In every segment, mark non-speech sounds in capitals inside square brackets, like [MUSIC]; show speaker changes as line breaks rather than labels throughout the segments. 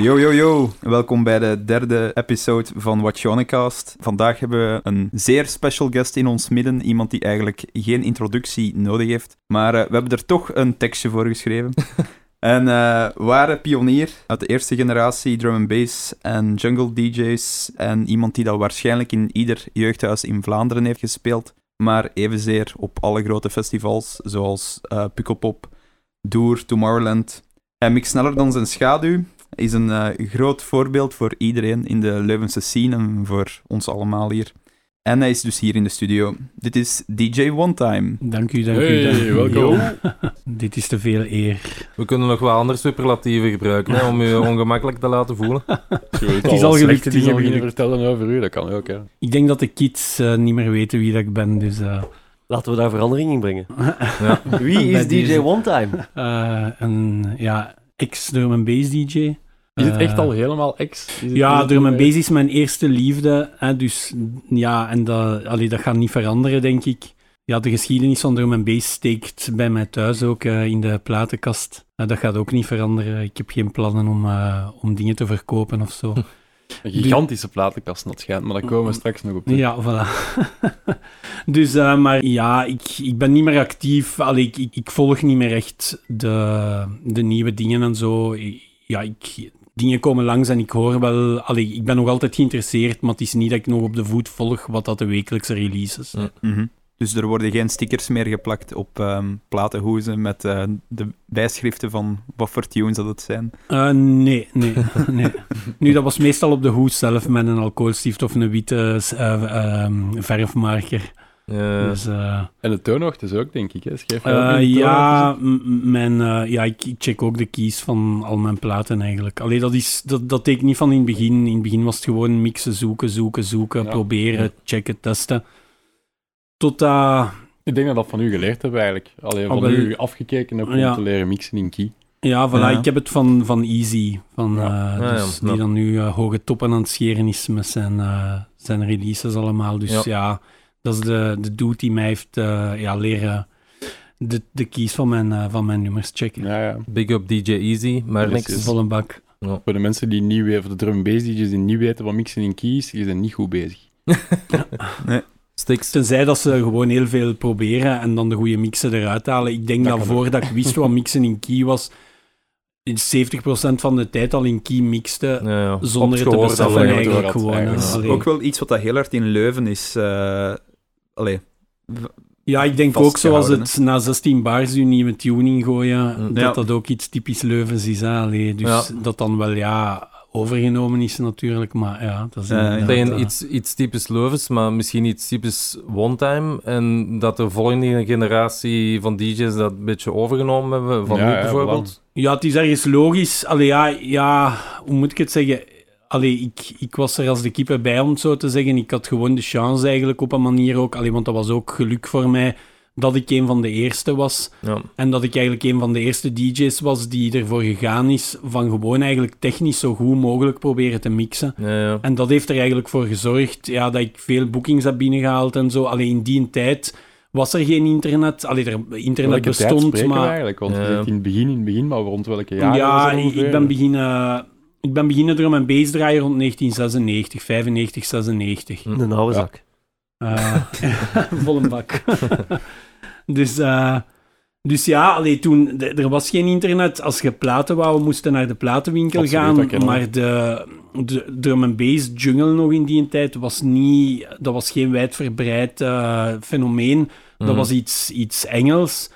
Yo, yo, yo. Welkom bij de derde episode van Watchonicast. Vandaag hebben we een zeer special guest in ons midden. Iemand die eigenlijk geen introductie nodig heeft. Maar uh, we hebben er toch een tekstje voor geschreven. [LAUGHS] en uh, waren pionier uit de eerste generatie drum and bass en jungle DJ's. En iemand die dat waarschijnlijk in ieder jeugdhuis in Vlaanderen heeft gespeeld. Maar evenzeer op alle grote festivals, zoals uh, Pukkelpop, Doer, Tomorrowland. Hij mikt sneller dan zijn schaduw, is een uh, groot voorbeeld voor iedereen in de Leuvense scene en voor ons allemaal hier. En hij is dus hier in de studio. Dit is DJ One Time.
Dank u, dank
hey,
u.
Dank welkom. [LAUGHS]
Dit is te veel eer.
We kunnen nog wel andere superlatieven gebruiken hè, om je [LAUGHS] ongemakkelijk te laten voelen. [LAUGHS]
het is al gelukt. Het is al
gelukt. vertellen over u, dat kan ook. Hè.
Ik denk dat de kids uh, niet meer weten wie dat ik ben, dus... Uh...
Laten we daar verandering in brengen. ja. Wie is DJ One Time?
Uh, een ja, ex-drum and bass DJ.
Is het echt al helemaal ex?
Ja, drum and bass is mijn eerste liefde. Hè, dus ja, en dat, allee, dat gaat niet veranderen, denk ik. Ja, de geschiedenis van drum and bass steekt bij mij thuis ook uh, in de platenkast. Uh, dat gaat ook niet veranderen. Ik heb geen plannen om, uh, om dingen te verkopen of zo. [LAUGHS]
Een gigantische platenkast, dat schijnt, maar daar komen we straks nog op.
Ja, voilà. [LAUGHS] dus, maar ja, ik, ik ben niet meer actief. Allee, ik, ik, ik volg niet meer echt de, de nieuwe dingen en zo. Ja, ik, dingen komen langs en ik hoor wel... Allee, ik ben nog altijd geïnteresseerd, maar het is niet dat ik nog op de voet volg wat dat de wekelijkse release is.
Mm -hmm. Dus er worden geen stickers meer geplakt op um, platenhoezen met uh, de bijschriften van wat voor tunes dat het zijn?
Uh, nee, nee, nee. [LAUGHS] nu, dat was meestal op de hoes zelf met een alcoholstift of een witte uh, um, verfmarker. Dus, uh,
en de toonhoogtes ook, denk ik. Hè? Schrijf
uh, ja, mijn, uh, ja ik, ik, check ook de keys van al mijn platen eigenlijk. Allee, dat, is, dat, dat deed ik niet van in het begin. In het begin was het gewoon mixen, zoeken, zoeken, zoeken, ja. proberen, ja. checken, testen. Tot
Ik denk dat dat van u geleerd hebben eigenlijk. Allee, van oh, u afgekeken heb om ja. te leren mixen in key.
Ja, voilà, ja. ik heb het van, van Easy, van, ja. dus die dan nu hoge toppen aan het scheren is met zijn, zijn releases allemaal. Dus ja dat is de, de dude die mij heeft uh, ja, leren de, de keys van mijn, uh, van mijn nummers checken.
Ja, ja.
Big up DJ Easy, maar
niks. Vol een bak.
Ja. Voor de mensen die niet weten, voor de drum bass DJ's die niet weten wat mixen in keys, die zijn niet goed bezig. [LAUGHS]
nee. Sticks. Tenzij dat ze gewoon heel veel proberen en dan de goede mixen eruit halen. Ik denk dat, dat voordat ik wist wat mixen in key was, 70% van de tijd al in key mixte,
ja, ja.
zonder het te beseffen eigenlijk gewoon.
Eigenlijk. Ook wel iets wat dat heel hard in Leuven is... Uh, allee,
ja, ik denk ook zoals het na 16 bars je nieuwe tuning gooien, mm. dat dat ook iets typisch Leuvens is. Allee, dus ja. dat dan wel, ja, overgenomen is natuurlijk, maar ja, dat is...
Uh, uh, iets, iets typisch maar misschien iets typisch one-time, en dat de volgende generatie van DJ's dat een beetje overgenomen hebben, van
ja,
nu bijvoorbeeld.
Ja, het is ergens logisch. Allee, ja, ja, hoe moet ik het zeggen? Allee, ik, ik was er als de keeper bij, om het zo te zeggen. Ik had gewoon de chance eigenlijk op een manier ook. Allee, want dat was ook geluk voor mij dat ik een van de eerste was.
Ja.
En dat ik eigenlijk een van de eerste DJ's was die ervoor gegaan is van gewoon eigenlijk technisch zo goed mogelijk proberen te mixen.
Ja, ja.
En dat heeft er eigenlijk voor gezorgd ja, dat ik veel boekings heb binnengehaald en zo. Alleen in die tijd was er geen internet. Allee, er, internet
welke
bestond,
tijd
maar...
eigenlijk? Want ja. in het begin, in het begin, maar rond welke jaren?
Ja, ik, ben beginnen... Ik ben beginnen drum en bass draaien rond 1996, 95, 96.
Hm. Een oude zak.
Uh, vol een bak. [LAUGHS] dus, uh, dus ja, allee, toen, er was geen internet. Als je platen wou, we moesten naar de platenwinkel
Absoluut,
gaan. Maar de, de drum and bass jungle nog in die tijd was niet... Dat was geen wijdverbreid uh, fenomeen. Mm. Dat was iets, iets Engels.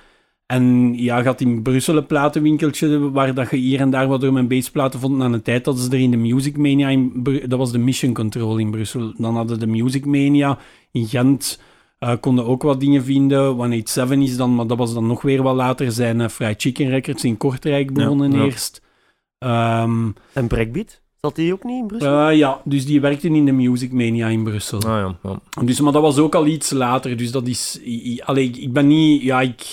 En ja, je had in Brussel een platenwinkeltje waar dat je hier en daar wat drum en bassplaten vond. Aan de tijd dat ze er in de Music Mania, in, dat was de Mission Control in Brussel. Dan hadden de Music Mania in Gent, uh, konden ook wat dingen vinden. 187 is dan, maar dat was dan nog weer wat later, zijn uh, Fried Chicken Records in Kortrijk begonnen
Ja, ja.
eerst. Ehm,
En Breakbeat? Zat die ook niet in Brussel?
eh, ja, dus die werkten in de Music Mania in Brussel.
Ah, ja, ja.
Dus, maar dat was ook al iets later. Dus dat is. i- i- Allee, ik, ben niet. Ja, ik.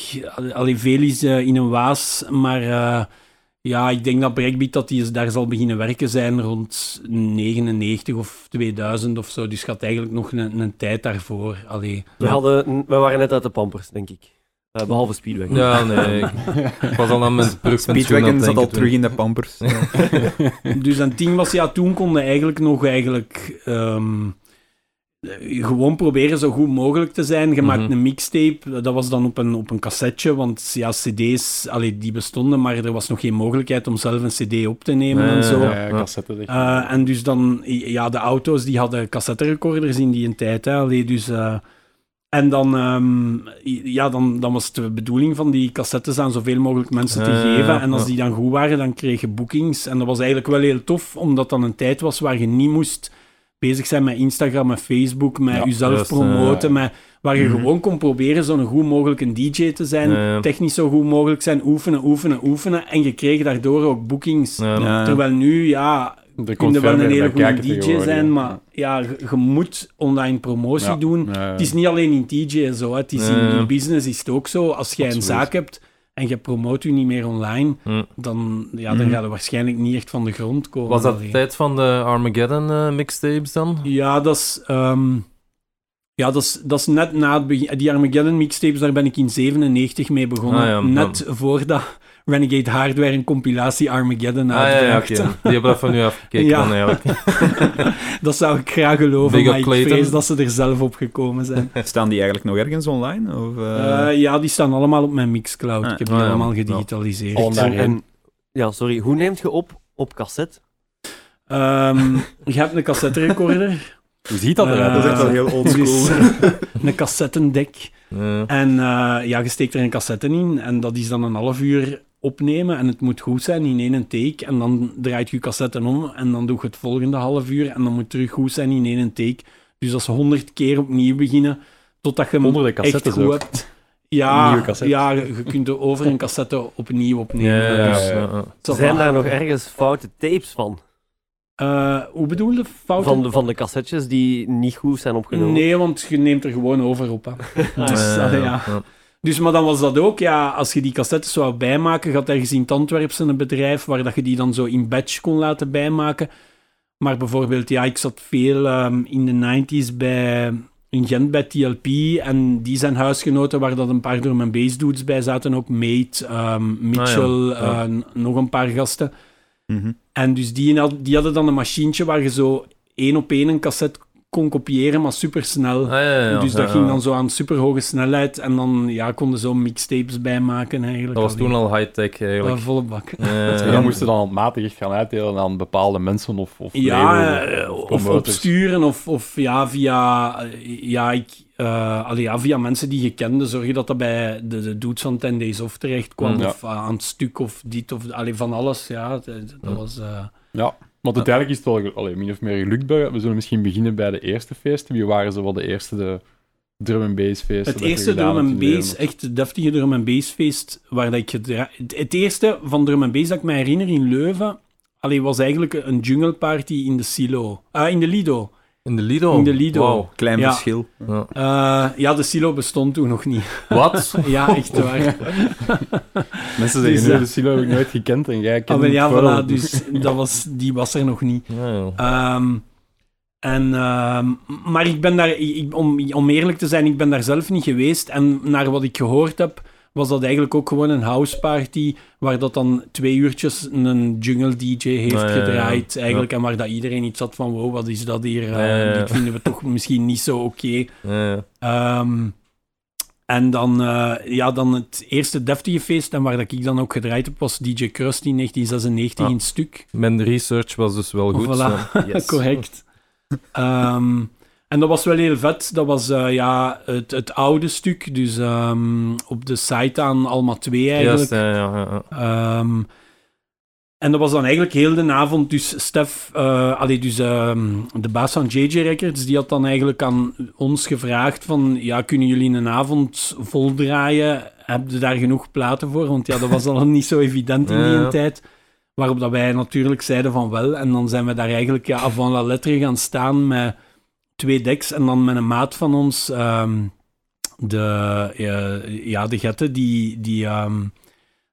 Allee, veel is eh, in een waas. Maar. eh, ja, ik denk dat Breakbeat dat die daar zal beginnen werken zijn rond 99 of 2000 of zo. Dus het gaat eigenlijk nog een, een tijd daarvoor. Allee.
We, hadden, we waren net uit de pampers, denk ik. Eh, behalve Speedwagon.
Ja, nee. Ik, ik was al aan mijn brugpensioen aan
Speedwagon zat al terug in de pampers. [LAUGHS]
Dus een team was, ja, toen konden eigenlijk nog eigenlijk ehm, eh, gewoon proberen zo goed mogelijk te zijn. Je maakt
Mhm.
een mixtape, dat was dan op een, op een cassetje, want ja, cd's, allee, die bestonden, maar er was nog geen mogelijkheid om zelf een cd op te nemen en zo.
Ja.
Eh, en dus dan, ja, de auto's die hadden cassetterecorders in die tijd. Hè. Allee, dus, eh, en dan, ehm, ja, dan, dan was het de bedoeling van die cassettes aan zoveel mogelijk mensen te geven. En als die dan goed waren, dan kreeg je bookings. En dat was eigenlijk wel heel tof, omdat dan een tijd was waar je niet moest bezig zijn met Instagram en Facebook, met
Ja,
jezelf promoten, met, waar je
Mhm.
gewoon kon proberen zo'n goed mogelijk een DJ te zijn, technisch zo goed mogelijk zijn, oefenen, oefenen, oefenen. En je kreeg daardoor ook
Ja.
Terwijl nu, ja, Kun
komt
je wel een hele goede DJ zijn,
ja.
maar ja, je, moet online promotie
Ja.
doen.
Ja, ja.
Het is niet alleen in DJ en zo, het is in,
Ja, ja.
in business is het ook zo. Als jij een zaak hebt en je promoot je niet meer online, dan, ja, dan
Mhm.
ga je waarschijnlijk niet echt van de grond komen.
Was dat de tijd van de Armageddon eh, mixtapes dan?
Ja, dat is... ehm, ja, dat is, dat is net na het begin... Die Armageddon mixtapes, daar ben ik in 97 mee begonnen.
Ah, ja,
net voordat Renegade Hardware een compilatie Armageddon
Ah ja, ja. Die hebben dat van nu afgekeken
Ja.
dan eigenlijk. [LAUGHS]
Dat zou ik graag geloven,
Big
maar ik
Clayton.
vrees dat ze er zelf op gekomen zijn. [LAUGHS]
Staan die eigenlijk nog ergens online? Of, eh?
Eh, ja, die staan allemaal op mijn Mixcloud.
Ah,
ik heb die
ah, ja.
allemaal gedigitaliseerd.
Al
En, ja, sorry. Hoe neemt je op op cassette?
Ehm, je hebt een cassetterecorder, [LAUGHS]
Hoe ziet dat eruit?
Eh,
dat is echt wel heel oldschool.
dus, een cassettendek.
Ja.
En eh, ja, je steekt er een cassette in en dat is dan een half uur opnemen en het moet goed zijn in één take. En dan draait je cassette om en dan doe je het volgende half uur en dan moet het terug goed zijn in één take. Dus dat is honderd keer opnieuw beginnen totdat je hem echt goed
ook.
hebt. Ja, ja, je kunt er over een cassette opnieuw opnemen.
Ja, ja,
Dus,
ja,
ja.
ja.
ça
Zijn daar nog ergens foute tapes van?
Eh, hoe bedoel je? Fouten?
Van de, van de cassettes die niet goed zijn opgenomen?
Nee, want je neemt er gewoon over op. Hè. [LAUGHS] Dus,
ja, ja.
ja. Dus, maar dan was dat ook, ja, als je die cassettes zou bijmaken, gaat ergens in het Antwerpse een bedrijf waar dat je die dan zo in batch kon laten bijmaken. Maar bijvoorbeeld, ja, ik zat veel ehm, in de 90s bij, in Gent bij TLP en die zijn huisgenoten waar dat een paar drum en bass dudes bij zaten, ook Mate, ehm, Mitchell,
Ah, ja. Ja.
eh, nog een paar gasten.
Mhm.
En dus die, die hadden dan een machientje waar je zo één op één een cassette kon kopiëren, maar supersnel.
Ah, ja, ja, ja.
dus dat
Ja,
ging dan zo aan superhoge snelheid en dan ja, konden zo mixtapes bijmaken eigenlijk.
Dat was toen al high-tech eigenlijk.
volle bak.
Ja, ja,
En
ja.
dan moesten dan handmatig echt gaan uitdelen aan bepaalde mensen of, of
Ja, eh, of
promoters.
opsturen of, of ja, via, eh, ja, ik, eh, allee, ja, via mensen die je kende, zorgen dat dat bij de, de dudes van 10 Days Off terecht kwam.
Mm, ja.
Of aan het stuk of dit of allee, van alles. Ja, dat, dat
Ja.
was... eh,
Ja, want uiteindelijk is het wel allee, min of meer gelukt. Bij. We zullen misschien beginnen bij de eerste feesten. Wie waren zo wel de eerste de drum and bass feesten?
Het eerste drum and bass, echt deftige drum and bass feest, waar dat ik gedra- het eerste van drum and bass dat ik me herinner in Leuven, allee, was eigenlijk een jungle party in de Silo. Ah, in de Lido.
In de Lido?
In de Lido.
Wauw.
Klein
Ja.
verschil.
Ja.
Eh, ja, de Silo bestond toen nog niet.
Wat? [LAUGHS]
ja, echt waar.
Mensen
Dus,
zeggen nu,
eh,
de Silo heb ik nooit gekend en jij kent het
ja, voilà, dus dat was, die was er nog niet.
Ja, ja.
Ehm, en, ehm, maar ik ben daar, ik, om, om eerlijk te zijn, ik ben daar zelf niet geweest. En naar wat ik gehoord heb, was dat eigenlijk ook gewoon een houseparty, waar dat dan twee uurtjes een jungle DJ heeft
Ah, ja, ja, ja.
gedraaid, eigenlijk. En waar dat iedereen iets had van, wow, wat is dat hier?
Ja.
Dit vinden we toch [LAUGHS] misschien niet zo oké. Ehm, en dan, eh, ja, dan het eerste deftige feest, en waar dat ik dan ook gedraaid heb, was DJ Krusty in 1996
Ah.
in stuk.
Mijn research was dus wel goed.
Voilà. [LAUGHS]
Yes.
Correct. Ehm, en dat was wel heel vet. Dat was eh, ja, het, het oude stuk, dus ehm, op de site aan Alma 2 eigenlijk.
Ja, ja, ja.
Ehm, en dat was dan eigenlijk heel de avond. Dus Stef, allee, dus, ehm, de baas van JJ Records, die had dan eigenlijk aan ons gevraagd van, ja, kunnen jullie een avond voldraaien? Heb je daar genoeg platen voor? Want ja, dat was al [LAUGHS] niet zo evident in die
ja.
tijd. Waarop dat wij natuurlijk zeiden van wel. En dan zijn we daar eigenlijk ja, avant la lettre gaan staan met twee decks. En dan met een maat van ons, ehm, de, eh, ja, de Gette, die... die ehm,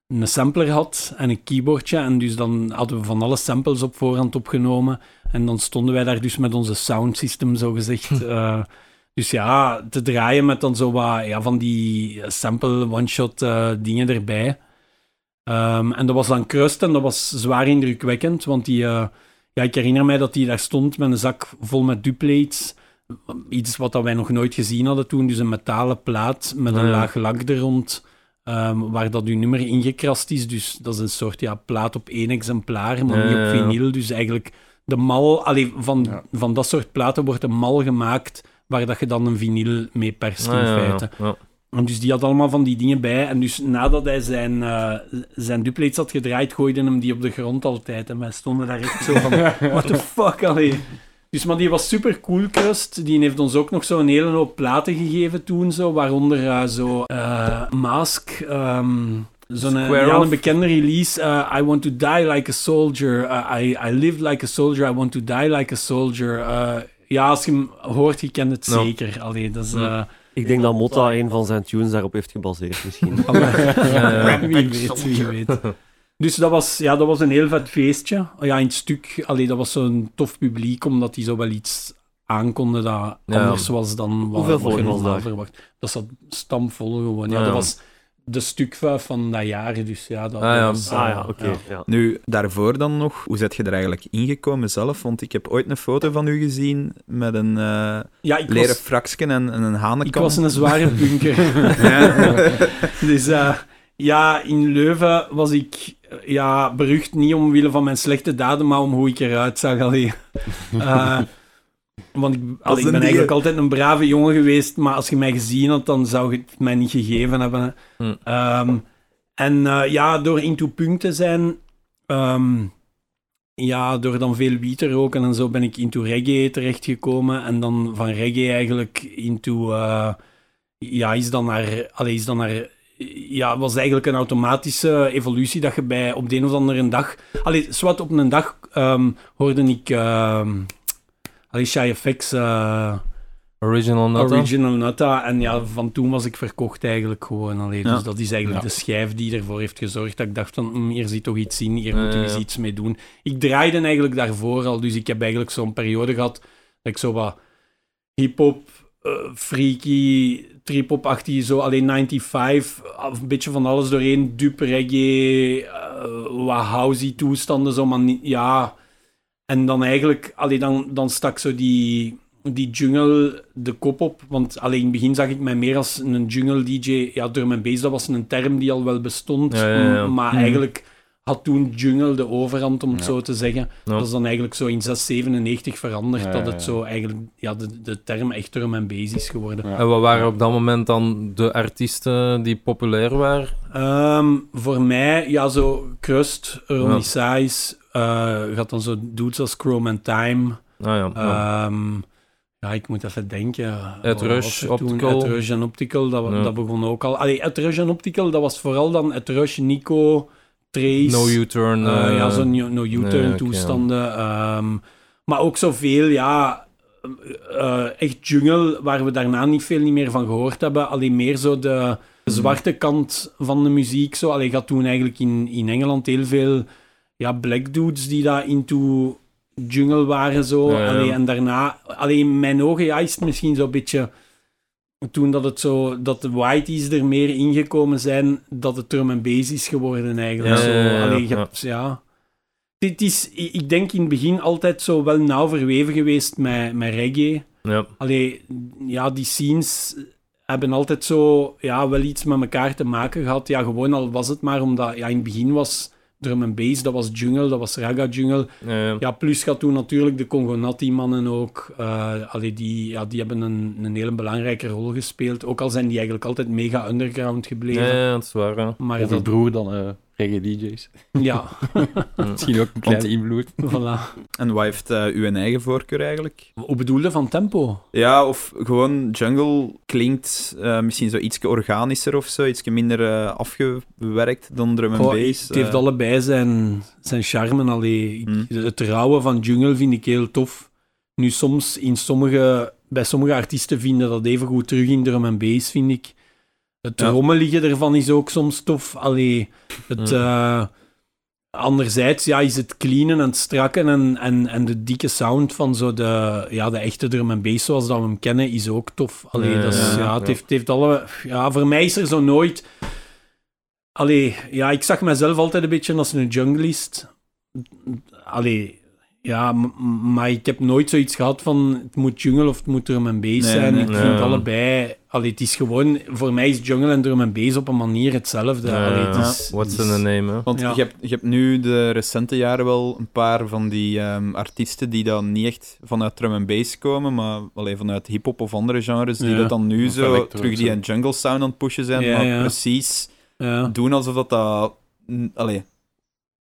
een sampler had en een keyboardje. En dus dan hadden we van alle samples op voorhand opgenomen. En dan stonden wij daar dus met onze sound system, zogezegd. eh, Dus ja, te draaien met dan zo wat ja, van die sample one-shot eh, dingen erbij. Ehm, en dat was dan Crust en dat was zwaar indrukwekkend, want die, ja, ik herinner mij dat hij daar stond met een zak vol met duplates. Iets wat dat wij nog nooit gezien hadden toen, dus een metalen plaat met een
ja.
laag lak er rond, ehm, waar dat uw nummer ingekrast is. Dus dat is een soort ja, plaat op één exemplaar, maar
Ja,
niet op vinyl. Dus eigenlijk de mal, allee, van,
Ja.
van dat soort platen wordt een mal gemaakt waar dat je dan een vinyl mee perst in
ja, ja,
feite. En dus die had allemaal van die dingen bij. En dus nadat hij zijn, eh zijn duplates had gedraaid, gooide hem die op de grond altijd. En wij stonden daar echt zo van, [LAUGHS] what the fuck, allee. Dus, maar die was super cool, Crust. Die heeft ons ook nog zo'n hele hoop platen gegeven toen, zo, waaronder eh, zo eh, Mask... ehm, Zo'n eh, ja,
Off.
een bekende release. eh, I want to die like a soldier. Uh, I, I lived like a soldier. I want to die like a soldier. Eh, ja, als je hem hoort, je kent het zeker. Allee, dat is... Eh,
Ik denk dat Motta een van zijn tunes daarop heeft gebaseerd, misschien. [LAUGHS]
ja. [LAUGHS]
wie weet, wie weet. Dus dat was, ja, dat was een heel vet feestje. Ja, in het stuk, allee, dat was zo'n tof publiek, omdat die zo wel iets aankonden dat
Ja.
anders was dan wat,
Hoeveel volk was daar?
verwacht. Dat zat stampvol gewoon. Ja,
Ja.
dat was de stukvijf van dat jaar, dus ja, dat,
Ah, ja.
was...
Ah
eh,
ja, oké.
ja.
ja.
Nu, daarvoor dan nog, hoe zet je er eigenlijk ingekomen zelf? Want ik heb ooit een foto van u gezien met een eh,
Ja, ik
leren
was,
fraksken en, en een hanenkam.
ik was een zware [LAUGHS] punker. [LAUGHS] dus eh, ja, in Leuven was ik ja, berucht niet omwille van mijn slechte daden, maar om hoe ik eruit zag. Allee. [LAUGHS] Eh, want ik, allee, ik ben eigenlijk altijd een brave jongen geweest, maar als je mij gezien had, dan zou je het mij niet gegeven hebben. hè.
Hm.
Ehm, en eh, ja, door into punk te zijn, ehm, ja, door dan veel wiet te roken en zo ben ik into reggae terechtgekomen. En dan van reggae eigenlijk into, eh, ja, is dan naar, allee, is dan naar, ja, was eigenlijk een automatische evolutie dat je bij op de een of andere dag, allee, zwart op een dag ehm, hoorde ik, ehm allee, Shy FX,
Original Nata.
Original Nutta. En ja, van toen was ik verkocht eigenlijk gewoon. Allee,
Ja.
Dus dat is eigenlijk
Ja.
de schijf die ervoor heeft gezorgd dat ik dacht van, "Hm, hier zit toch iets in, hier eens
ja.
iets mee doen. Ik draaide eigenlijk daarvoor al, dus ik heb eigenlijk zo'n periode gehad dat ik zo wat hip-hop, eh, freaky, trip-hop-achtig, zo alleen 95, een beetje van alles doorheen, dupe reggae, eh, wat housey toestanden, zo, maar niet, ja... En dan eigenlijk, allee, dan, dan stak zo die, die jungle de kop op. Want alleen in het begin zag ik mij meer als een jungle DJ. Ja, drum and bass, dat was een term die al wel bestond.
Ja, ja, ja.
m- Maar
Mhm.
eigenlijk had toen jungle de overhand, om het
Ja.
zo te zeggen.
Ja.
Dat is dan eigenlijk zo in 697 veranderd.
Ja,
dat het
ja.
zo eigenlijk, ja, de, de term echt drum and bass is geworden.
Ja.
En wat waren op dat moment dan de artiesten die populair waren?
Ehm, voor mij, ja, zo Crust, Ronnie
Ja.
Size, eh, gaat dan zo dudes als Chrome and Time.
Ah ja. ja.
Ehm, ja, ik moet even denken. Wat
Rush,
toen?
Optical.
Ed Rush en Optical, dat,
Ja.
dat begon ook al. Allee, Ed Rush en Optical, dat was vooral dan Ed Rush, Nico, Trace.
no U-turn.
eh,
eh,
ja, zo'n no- U-turn
nee,
toestanden. ehm, maar ook zoveel, ja... eh, echt jungle, waar we daarna niet veel niet meer van gehoord hebben. Alleen meer zo de zwarte kant van de muziek. Zo. Allee, gaat toen eigenlijk in, in Engeland heel veel ja, black dudes die daar into jungle waren. Zo.
Ja, ja.
Allee, en daarna, alleen in mijn ogen ja, is het misschien zo'n beetje toen dat het zo dat de whiteys er meer ingekomen zijn, dat het drum en bass is geworden eigenlijk.
Ja,
zo,
ja, ja, ja.
Allee, je hebt- ja. Dit is, ik ik denk in het begin altijd zo wel nauw verweven geweest met, met reggae.
Ja.
Allee, ja, die scenes hebben altijd zo ja, wel iets met elkaar te maken gehad. Ja, gewoon al was het maar omdat ja, in het begin was drum en bass, dat was jungle, dat was raga jungle.
Ja,
plus gaat toen natuurlijk de Congonati-mannen ook. eh allee, die, ja, die hebben een, een hele belangrijke rol gespeeld. Ook al zijn die eigenlijk altijd mega underground gebleven.
Ja, dat is waar. ja.
Maar dat,
broer dan eh reggae DJ's.
ja, [LAUGHS]
Misschien ook een kleine invloed.
voilà.
En wat heeft eh, uw eigen voorkeur eigenlijk?
Hoe bedoelde van tempo?
Ja, of gewoon jungle klinkt eh, misschien zo iets organischer of zo, iets minder eh, afgewerkt dan drum and
Goh,
bass.
Het heeft allebei zijn, zijn charme. Allee, ik-
Hmm.
Het rauwe van jungle vind ik heel tof. Nu soms in sommige, bij sommige artiesten vinden dat even goed terug in drum en bass, vind ik. Het
Ja.
rommelige ervan is ook soms tof. Allee, het, eh, anderzijds ja, is het cleanen en het strakken en, en, en de dikke sound van zo de, ja, de echte drum en bass zoals dat we hem kennen, is ook tof. Allee,
Ja,
dat is,
ja,
het,
ja.
Heeft, het heeft alle... Ja, voor mij is er zo nooit... Allee, ja, ik zag mezelf altijd een beetje als een junglist. Allee, ja, maar ik heb nooit zoiets gehad van het moet jungle of het moet drum en bass
Nee,
zijn.
nee.
ik vind allebei... Allee, het is gewoon... Voor mij is jungle en drum en bass op een manier hetzelfde. Allee, het is,
What's
het
in the name, hè?
Want
Ja.
je, hebt, je hebt nu de recente jaren wel een paar van die ehm, artiesten die dan niet echt vanuit drum en bass komen, maar alleen vanuit hip-hop of andere genres, die
Ja.
dat dan nu
Of
zo terug die een jungle sound aan het pushen zijn,
Ja,
maar
ja.
precies
Ja.
doen alsof dat, dat allee,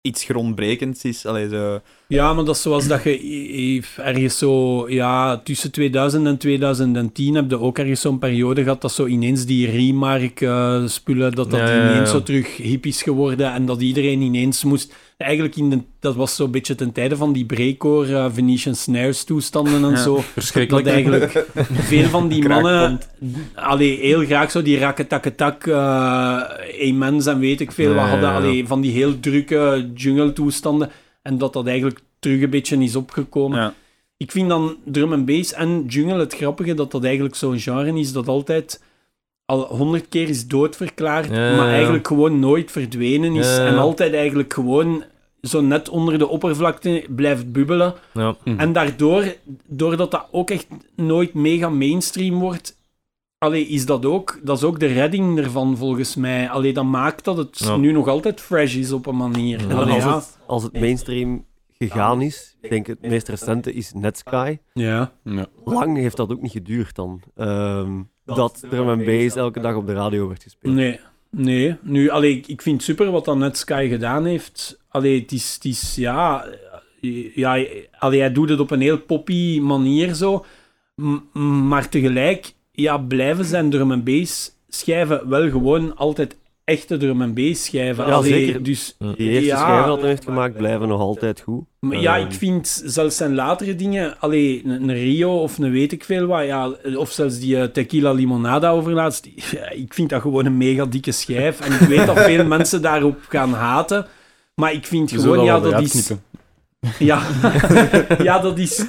iets grondbrekends is. Allee, zo,
Ja, maar dat is zoals dat je ergens zo, ja, tussen 2000 en 2010 heb je ook ergens zo'n periode gehad dat zo ineens die remark eh, spullen, dat dat
Ja, ja, ja.
ineens zo terug hip is geworden en dat iedereen ineens moest, eigenlijk in de, dat was zo'n beetje ten tijde van die breakcore eh, Venetian Snares toestanden en
Ja.
zo.
Verschrikkelijk.
Dat eigenlijk [LAUGHS] veel van die mannen, allee, heel graag zo die rakketakketak, eh Amens en weet ik veel wat hadden,
ja.
allee, van die heel drukke jungle toestanden. En dat dat eigenlijk terug een beetje is opgekomen. Ik vind dan drum en bass en jungle het grappige dat dat eigenlijk zo'n genre is dat altijd al honderd keer is doodverklaard,
Ja,
maar
ja.
eigenlijk gewoon nooit verdwenen is. En altijd eigenlijk gewoon zo net onder de oppervlakte blijft bubbelen.
Ja.
Mhm.
En daardoor, doordat dat ook echt nooit mega mainstream wordt, allee, is dat ook, dat is ook de redding ervan volgens mij. Allee, dat maakt dat het
Ja.
nu nog altijd fresh is op een manier.
Ja.
En
Allee,
als,
ja.
het, als het mainstream gegaan is, ik denk het meest recente is Netsky.
Ja.
Ja.
Lang heeft dat ook niet geduurd dan. Ehm, dat drum en bass elke dag op de radio werd gespeeld.
Nee, nee. Nu, allee, ik- vind het super wat dan Netsky gedaan heeft. Allee, het is, het is ja... ja allee, hij doet het op een heel poppy manier zo. M- maar tegelijk, ja, blijven zijn drum en bass schijven wel gewoon altijd echte drum en bass schijven.
Ja,
Allee,
zeker.
Dus,
Die eerste
Ja.
schijven dat hij heeft gemaakt blijven nog altijd goed.
maar ja,
Ehm.
ik vind zelfs zijn latere dingen, allee, een, Rio of een weet ik veel wat, ja, of zelfs die eh, Tequila Limonada overlaatst, [LAUGHS] ja, ik vind dat gewoon een mega dikke schijf. En ik weet dat veel [LAUGHS] mensen daarop gaan haten, maar ik vind
We
gewoon, [LAUGHS] ja, dat is... Ja, ja dat is...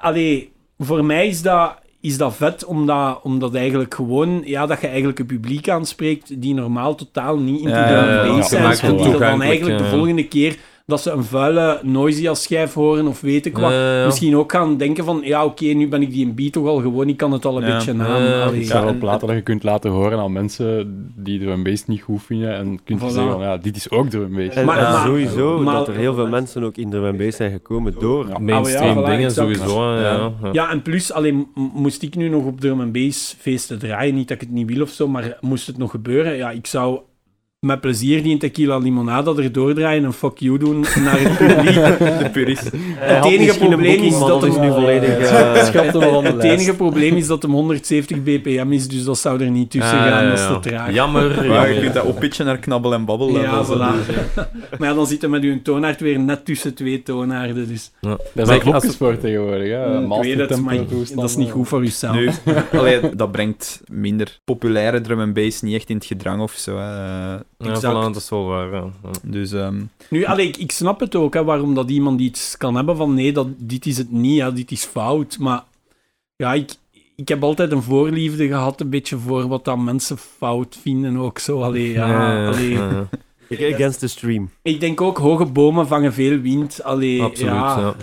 Allee, voor mij is dat, is dat vet, omdat, omdat eigenlijk gewoon... Ja, dat je eigenlijk een publiek aanspreekt die normaal totaal niet in de
Ja,
zijn. En die dat dan eigenlijk de volgende keer dat ze een vuile Noisia schijf horen of weet ik wat,
Ja, ja.
misschien ook gaan denken van ja, oké, nu ben ik die een beat toch al gewoon, ik kan het al een
Ja.
beetje
ja,
zijn
Ja,
wel
en-
platen dat je kunt laten horen aan mensen die and bass niet goed vinden. En kunt je
Voilà.
zeggen van, ja, dit is ook drum and bass.
En,
Maar- maar-
sowieso
maar-
dat er heel veel mensen ook in drum en bass zijn gekomen door.
Ja.
Mainstream
Ah, ja, voilà,
dingen
exact.
sowieso. Ja. Ja.
Ja, en plus, alleen moest ik nu nog op drum en bass feesten draaien, niet dat ik het niet wil of zo, maar moest het nog gebeuren, ja, ik zou met plezier die een tequila limonada erdoor draaien en fuck you doen naar het publiek. [LAUGHS]
de purist.
Had
enige probleem is dat
dat is
hem-
nu volledig... [LAUGHS]
Hem
het enige probleem is dat hem 170 bpm is, dus dat zou er niet tussen
Ah,
gaan,
ja,
dat is te traag.
Jammer.
Je kunt dat oppitchen naar knabbel en babbel.
Ja,
dat is-
voilà. [LAUGHS] maar ja, dan zit hij met uw toonaard weer net tussen twee toonaarden, dus...
Zijn
als-
knopjes voor tegenwoordig. Hè.
ik
Master
weet het,
tempo
maar
toestanden.
dat is niet goed voor.
Nu, allee, dat brengt minder populaire drum en bass niet echt in het gedrang of zo. Hè.
Ja, voilà, dat is wel waar. ja. Ja.
Dus ehm,
Nu, allee, ik, ik snap het ook, hè, waarom dat iemand iets kan hebben van nee, dat, dit is het niet, ja, dit is fout. Maar ja, ik, ik heb altijd een voorliefde gehad een beetje voor wat dat mensen fout vinden ook zo. Allee, ja,
Ja, ja,
allee.
ja, ja.
Ik- Against the stream.
Ik denk ook, hoge bomen vangen veel wind. Allee,
Absoluut,
ja,
ja.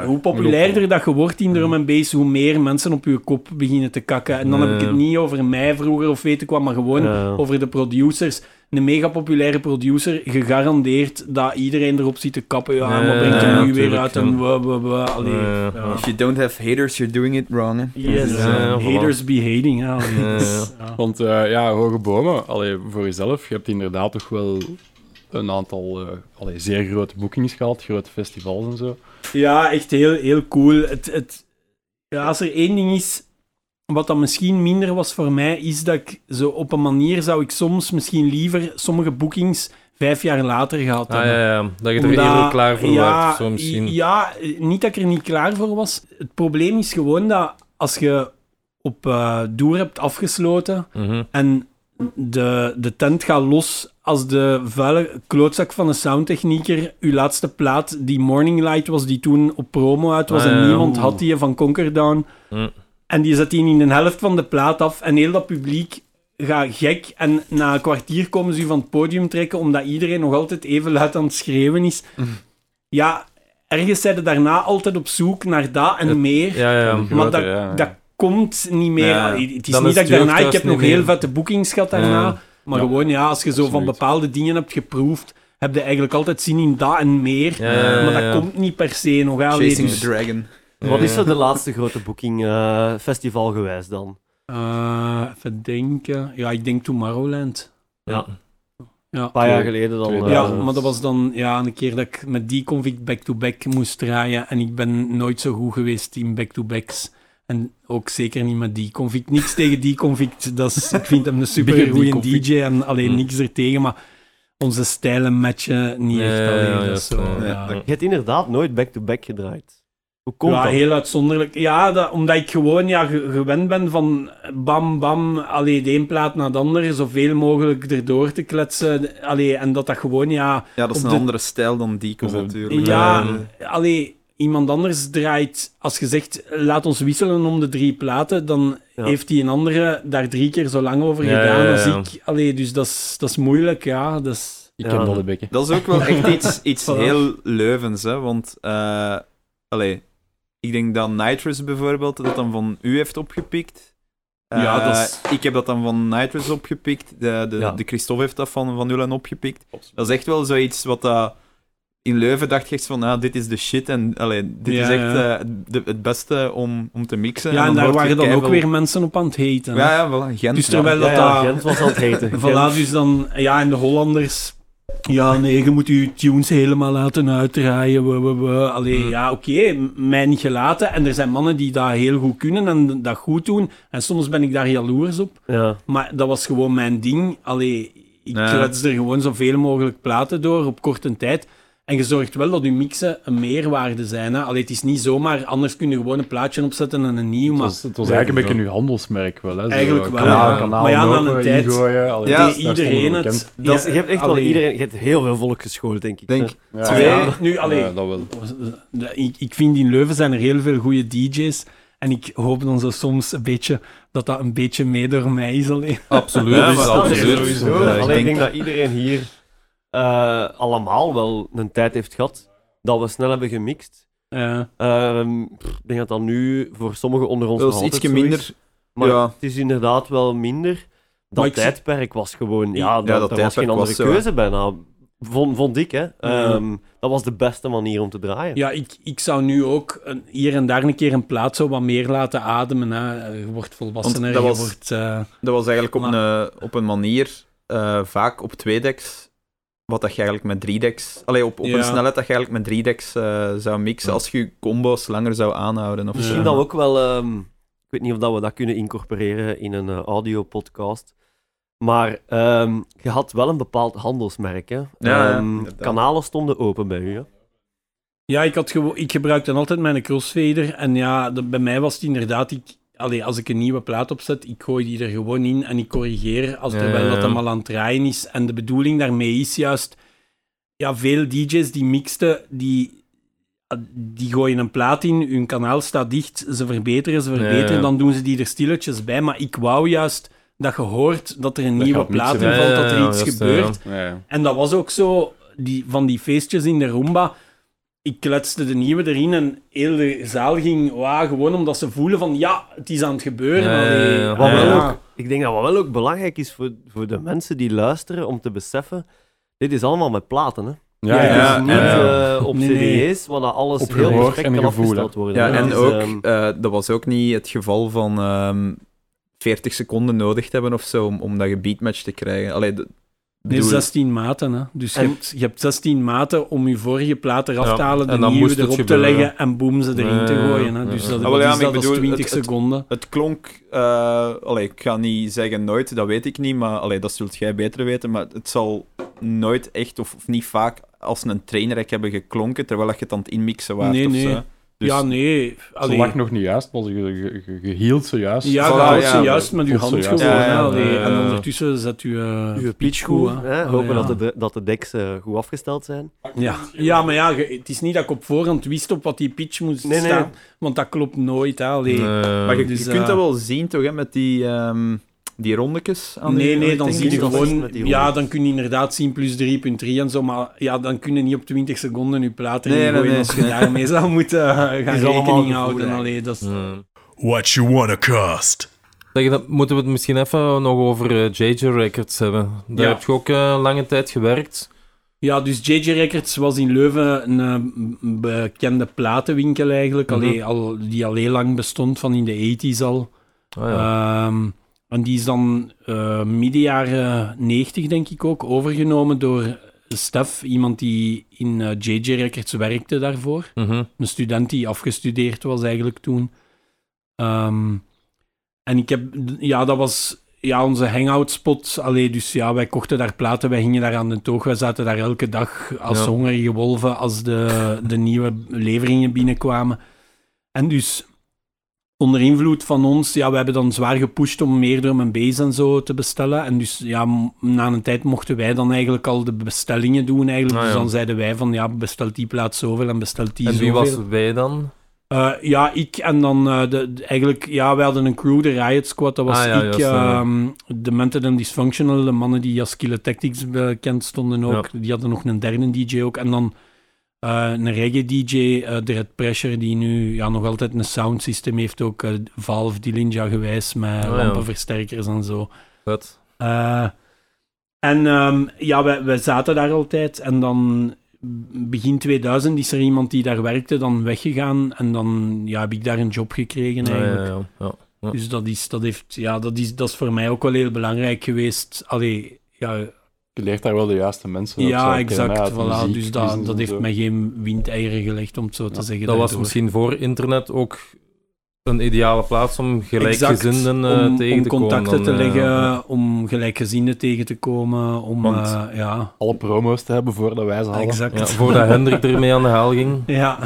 eh, hoe populairder dat je wordt in drum en bass, hoe meer mensen op je kop beginnen te kakken. En dan heb ik het niet over mij vroeger of weet ik wat, maar gewoon
Ja.
over de producers. Een mega populaire producer, gegarandeerd dat iedereen erop zit te kappen. Ja, maar brengt hem nu weer uit en wa, wa, wa. Allee,
Ja, ja,
ja.
if you don't have haters, you're doing it wrong. Hè.
Yes,
Ja, ja, voilà.
haters be hating.
Want eh, ja, hoge bomen, allee, voor jezelf, je hebt inderdaad toch wel een aantal allee, zeer grote boekings gehad, grote festivals en zo.
Ja, echt heel, heel cool. Het, het, ja, als er één ding is wat dan misschien minder was voor mij, is dat ik zo op een manier zou ik soms misschien liever sommige boekings vijf jaar later gehad
Ah,
hebben.
ja, ja. Dat je er
Omdat-
eerder klaar voor
ja,
was, zo misschien.
Ja, niet dat ik er niet klaar voor was. Het probleem is gewoon dat als je op eh Doer hebt afgesloten
Mhm.
en de, de tent gaat los als de vuile klootzak van een soundtechnieker uw laatste plaat, die Morning Light was, die toen op promo uit was
Ah,
en niemand had die van Conquer Down.
Mm.
En die zet die in de helft van de plaat af en heel dat publiek gaat gek. En na een kwartier komen ze u van het podium trekken omdat iedereen nog altijd even luid aan het schreeuwen is. Ja, ergens zijn ze daarna altijd op zoek naar dat en
Het-
meer.
Ja, ja.
Maar
Maar dat,
ja, ja.
dat komt niet meer. Het is
Dan
niet
is
dat ik daarna... Ik heb nog heel vette boekings gehad daarna.
Ja.
Maar
Ja.
gewoon, ja, als je zo van bepaalde dingen hebt geproefd, heb je eigenlijk altijd zin in dat en meer.
Ja, ja, ja,
Maar dat komt niet per se nog.
Chasing
dus,
the Dragon.
Wat is
Ja.
er de laatste grote booking eh, festival geweest dan?
eh, even denken. Ja, ik denk Tomorrowland.
Ja.
Ja.
Een paar jaar geleden dan. Eh,
Ja, maar dat was dan ja, een keer dat ik met die convict back-to-back moest draaien. En ik ben nooit zo goed geweest in back-to-backs. En ook zeker niet met die convict. Niks tegen die convict. Dat is, ik vind hem een super goede. DJ en alleen niks ertegen. Maar onze stijlen matchen niet echt.
ja,
Alleen, zo.
Ja,
Je hebt inderdaad nooit back-to-back gedraaid. Hoe komt
ja,
dat?
heel uitzonderlijk. Ja, dat, omdat ik gewoon ja, ge- gewend ben van bam, bam, allee, de een plaat na de andere, zoveel mogelijk erdoor te kletsen. Allee, en dat dat gewoon, ja,
Ja, dat is
Op
een
de-
andere stijl dan Deco
eh,
natuurlijk.
Ja,
Eh,
allee, iemand anders draait... Als je zegt, laat ons wisselen om de drie platen, dan
Ja.
heeft die een andere daar drie keer zo lang over
Ja,
gedaan
ja,
als
ja.
ik. Allee, dus dat is, dat is moeilijk, ja. Dat is,
Ik
Ja.
ken dat de bekken.
Dat is ook wel echt [LAUGHS] iets, iets heel Leuvens, hè. Want, eh allee, ik denk dat Nitrous bijvoorbeeld dat dan van u heeft opgepikt. Eh,
Ja, dat is-
Ik heb dat dan van Nitrous opgepikt. De, de,
Ja.
de Christophe heeft dat van, van Ulan opgepikt. Dat is echt wel zoiets wat dat... In Leuven dacht je echt van, ah, dit is de shit en allee, dit
Ja,
is echt
ja.
eh, de, het beste om, om te mixen.
ja, en daar waren dan ook weer mensen op aan het heten.
Ja, ja, voilà, Gent.
Dus terwijl
Ja,
dat
ja,
dat-
Gent was aan het heten. [LAUGHS]
Voilà, dus dan... Ja, en de Hollanders... Ja, nee, je moet je tunes helemaal laten uitdraaien. We, we, we. Allee,
Hmm.
ja, oké, m- mij niet gelaten. En er zijn mannen die dat heel goed kunnen en dat goed doen. En soms ben ik daar jaloers op.
Ja.
Maar dat was gewoon mijn ding. Allee, ik
Ja.
er gewoon zoveel mogelijk platen door op korte tijd. En je zorgt wel dat je mixen een meerwaarde zijn. Hè. Allee, het is niet zomaar, anders kun je gewoon een plaatje opzetten en een nieuw.
Het
Maar
was, het was eigenlijk een beetje uw handelsmerk wel. Hè. Zo,
Eigenlijk wel,
kanaal-
ja.
kanaal
Maar ja, na
lopen,
een tijd
allee,
Ja,
iedereen het.
Dat is,
Ja,
je hebt echt wel iedereen, je hebt heel veel volk geschoold, denk ik.
Denk,
Ja,
Twee.
ja.
Nu, allee,
Ja, dat wel.
ik, ik vind in Leuven zijn er heel veel goede DJ's. En ik hoop dan zo soms een beetje dat dat een beetje mee door mij is alleen.
Absoluut,
Ja, maar
dat is
absoluut.
sowieso.
Ja, ik
Alleen ik
denk
dat iedereen hier eh, allemaal wel een tijd heeft gehad dat we snel hebben gemixt.
Ja.
Ehm, pff, ik denk dat dat nu voor sommigen onder ons
Dat is ietsje
zo
minder...
is. Maar
ja.
het is inderdaad wel minder. Dat
ik
tijdperk was gewoon... Ja,
Ja,
dat,
dat
er was geen andere
was hè.
keuze bijna. Vond, vond ik, hè. Ehm, Dat was de beste manier om te draaien.
Ja, ik, ik zou nu ook een, hier en daar een keer een plaat zo wat meer laten ademen. Hè. Je wordt volwassener,
dat was-
je wordt... eh,
Dat was eigenlijk op,
Maar-
een, op een manier eh, vaak op twee decks. Wat dat je eigenlijk met drie decks. Allee, op, op
Ja.
een snelheid dat je eigenlijk met drie decks eh, zou mixen. Als je combo's langer zou aanhouden. Of
Misschien dat we ook wel... ehm, ik weet niet of dat we dat kunnen incorporeren in een eh, audio-podcast. Maar ehm, je had wel een bepaald handelsmerk, hè.
Ja, ja,
Ehm, kanalen stonden open bij u, hè.
Ja, ik, had ik gebruikte altijd mijn crossfader. En ja, bij mij was het inderdaad... Ik, allee, als ik een nieuwe plaat opzet, ik gooi die er gewoon in en ik corrigeer als
ja,
dat
ja.
hem al aan het draaien is. En de bedoeling daarmee is juist... Ja, veel DJ's die mixten, die, die gooien een plaat in, hun kanaal staat dicht, ze verbeteren, ze verbeteren,
ja.
dan doen ze die er stilletjes bij. Maar ik wou juist dat je hoort dat er een
Dat
nieuwe plaat
hè.
invalt,
Ja,
dat er iets
juist,
gebeurt.
Ja, ja.
En dat was ook zo, die, van die feestjes in de Roomba. Ik kletste de nieuwe erin en heel de zaal ging gewoon omdat ze voelen van ja, het is aan het gebeuren.
Ja.
Wat wel ook, ik denk dat wat wel ook belangrijk is voor, voor de mensen die luisteren, om te beseffen, dit is allemaal met platen, hè.
Ja,
niet
ja.
eh, op
Nee, nee.
cd's, waar alles
Op
heel perfect
en
kan afgesteld worden.
Ja, en
Dus,
ook,
ehm,
eh, dat was ook niet het geval van ehm 40 seconden nodig te hebben of zo om, om dat je beatmatch te krijgen. Allee,
Nee,
bedoel-
16 maten. Hè. Dus je, hebt, je hebt 16 maten om je vorige plaat eraf
Ja,
te halen, de nieuwe erop te
gebeuren.
leggen en boem ze erin te gooien. Hè. Dus dat,
Ah, ja,
is
maar
dat
ik
als
bedoel,
20
het-
seconden.
Het klonk, eh allee, ik ga niet zeggen nooit, dat weet ik niet, maar allee, dat zult jij beter weten. Maar het zal nooit echt, of, of niet vaak, als een trainrek hebben geklonken terwijl je het aan het inmixen was.
Nee, nee.
zo. Dus-
ja, nee.
Ze
Allee,
lag nog niet juist, maar ze ge- ge- gehield zojuist.
ja, je houdt ze juist met je hand
ze
gewoon.
juist.
Ja, ja.
En ondertussen zet je uh,
Uw pitch goed. hè.
Oh,
Hopen
ja.
dat, de, dat de decks eh, goed afgesteld zijn.
Ja. ja, maar ja, je- het is niet dat ik op voorhand wist op wat die pitch moest
Nee, nee.
staan. Want dat klopt nooit. Hè.
Nee.
Maar je,
Dus,
je kunt
eh,
dat wel zien, toch, hè, met die, ehm die rondetjes aan
Nee,
die
nee, dan zie je
dat
gewoon... Ja, dan kun je inderdaad zien plus 3.3 en zo, maar ja, dan kun je niet op 20 seconden je plaat
Nee,
erin
nee,
gooien
nee.
als je daarmee [LAUGHS] zou moeten uh, gaan rekening
gevoel,
houden. Allee, dat is...
Nee.
What you wanna cost?
Zeg, dan moeten we het misschien even nog over eh, JJ Records hebben. Daar
Ja.
heb je ook eh, lange tijd gewerkt.
Ja, dus JJ Records was in Leuven een eh, bekende platenwinkel eigenlijk,
Mhm.
allee, al, die al heel lang bestond, van in de 80s al.
Ah, ja.
Ehm, en die is dan eh midden jaren 90, denk ik ook, overgenomen door Stef, iemand die in eh, JJ Records werkte daarvoor.
Mhm.
Een student die afgestudeerd was eigenlijk toen. Ehm, en ik heb, ja, dat was ja, onze hangout spot. Allee, dus ja, wij kochten daar platen, wij gingen daar aan de toog. Wij zaten daar elke dag als
Ja.
hongerige wolven als de, de nieuwe leveringen binnenkwamen. En dus onder invloed van ons, ja, we hebben dan zwaar gepusht om meer drum en bass en zo te bestellen. En dus ja, na een tijd mochten wij dan eigenlijk al de bestellingen doen eigenlijk.
Ah,
dus dan zeiden wij van, ja, bestelt die plaat zoveel en bestelt die
En wie
zoveel.
was wij dan?
Eh, ja, ik en dan eh, de, de- eigenlijk, ja, wij hadden een crew, de Riot Squad, dat was
Ah, ja,
ik,
juist,
ehm, de Mented and Dysfunctional, de mannen die als Killer Tactics bekend stonden ook, die hadden nog een derde DJ ook, en dan eh, een reggae-DJ, eh de Red Pressure, die nu ja, nog altijd een sound system heeft, ook eh, Valve Dillinja gewijs, met
Ah, ja.
lampenversterkers en zo. Eh, en ehm, ja, wij, wij zaten daar altijd. En dan begin 2000 is er iemand die daar werkte dan weggegaan. En dan ja, heb ik daar een job gekregen
Ja,
eigenlijk.
ja, ja, ja.
Dus dat is, dat, heeft, ja, dat, is, dat is voor mij ook wel heel belangrijk geweest. Allee, ja,
Je leert daar wel de juiste mensen
ja
kennen,
exact. Voilà,
muziek,
dus dat, dat heeft mij geen windeieren gelegd, om het zo te zeggen.
Dat was misschien voor internet ook een ideale plaats om gelijkgezinden eh,
om,
tegen
om
te komen.
contacten
dan,
te
eh,
leggen,
ja.
om gelijkgezinden tegen te komen, om
Want-
eh, ja,
Alle promo's te hebben voordat wij ze hadden.
exact.
Ja, voordat Hendrik ermee aan de haal ging. [LAUGHS]
Ja,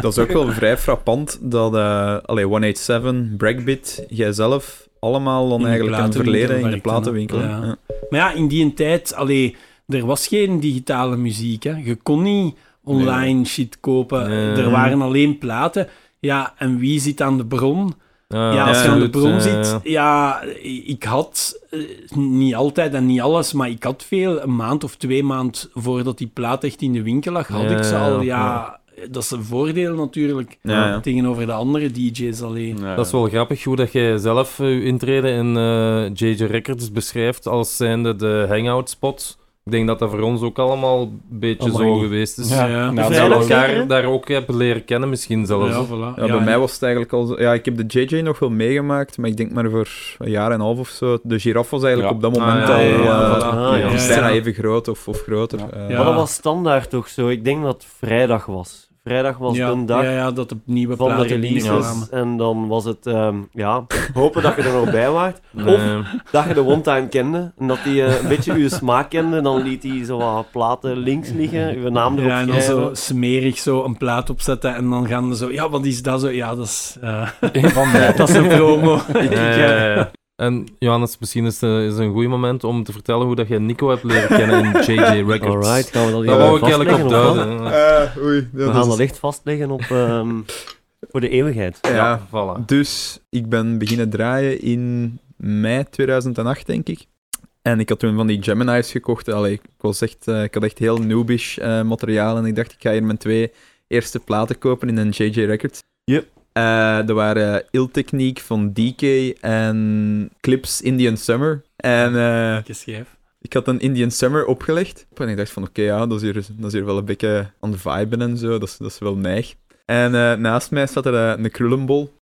Dat is ook wel vrij frappant dat eh allee, 187, Breakbeat, jijzelf, allemaal dan eigenlijk een
platenwinkel
verleden in de platenwinkel.
Ja.
Ja.
Maar ja, in die tijd, allee, er was geen digitale muziek. Hè. Je kon niet online shit kopen.
Nee.
Er waren alleen platen. Ja, en wie zit aan de bron? ja, als je aan de bron zit, ja, ik had eh, niet altijd en niet alles, maar ik had veel. Een maand of twee maand voordat die plaat echt in de winkel lag, had
Ja,
ik ze al.
ja.
Dat is een voordeel natuurlijk.
Ja, ja.
Tegenover de andere DJ's alleen.
Ja.
Dat is wel grappig hoe dat jij zelf eh, je intreden in eh, JJ Records beschrijft als zijnde de hangout spot. Ik denk dat dat voor ons ook allemaal een beetje zo geweest is.
Ja,
Ja.
nou,
Dat we elkaar daar ook hebben leren kennen misschien zelfs.
Ja,
hè.
voilà.
Ja, bij mij was het eigenlijk al zo... Ja, ik heb de JJ nog wel meegemaakt, maar ik denk maar voor een jaar en een half of zo. De giraffe was eigenlijk
Ja.
op dat moment
Ah, ja,
al eh,
Ja,
bijna even groot of, of groter.
Ja.
Eh,
Ja.
Maar dat was standaard toch zo? Ik denk dat het vrijdag was. Vrijdag was
ja,
de dag
ja, ja, dat de nieuwe
van de
platen
releases. En dan was het, ehm, ja, hopen dat je er nog bij waart. [LAUGHS]
Nee.
Dat je de one-time kende. En dat hij eh, een beetje uw smaak kende. Dan liet hij zo wat platen links liggen, uw naam erop
Ja, en dan zo smerig zo een plaat opzetten en dan gaan ze zo, ja, wat is dat zo? Ja, dat is, eh,
Een van mij. [LAUGHS]
dat is een promo. Ik- ik, eh,
ja. En Johannes, misschien is het eh, is een goed moment om te vertellen hoe dat jij Nico hebt leren kennen in JJ [LAUGHS] Records.
Alright, gaan we dat hier
Daar wou ik eigenlijk
vastleggen
op duiden.
Eh, oei,
We gaan dat echt vastleggen op, ehm, voor de eeuwigheid.
Ja,
voilà.
Dus ik ben beginnen draaien in mei 2008, denk ik. En ik had toen van die Gemini's gekocht. Allee, ik, was echt, eh, ik had echt heel noobish eh, materiaal. En ik dacht, ik ga hier mijn twee eerste platen kopen in een JJ Records.
Yep.
Eh, er waren Il Technique van DK en Clips Indian Summer. En eh,
ik
had een Indian Summer opgelegd. En ik dacht van, oké, ja, dat is, hier, dat is hier wel een beetje aan de viben en zo. Dat is, dat is wel neig. En eh, naast mij zat er eh, een krullenbol.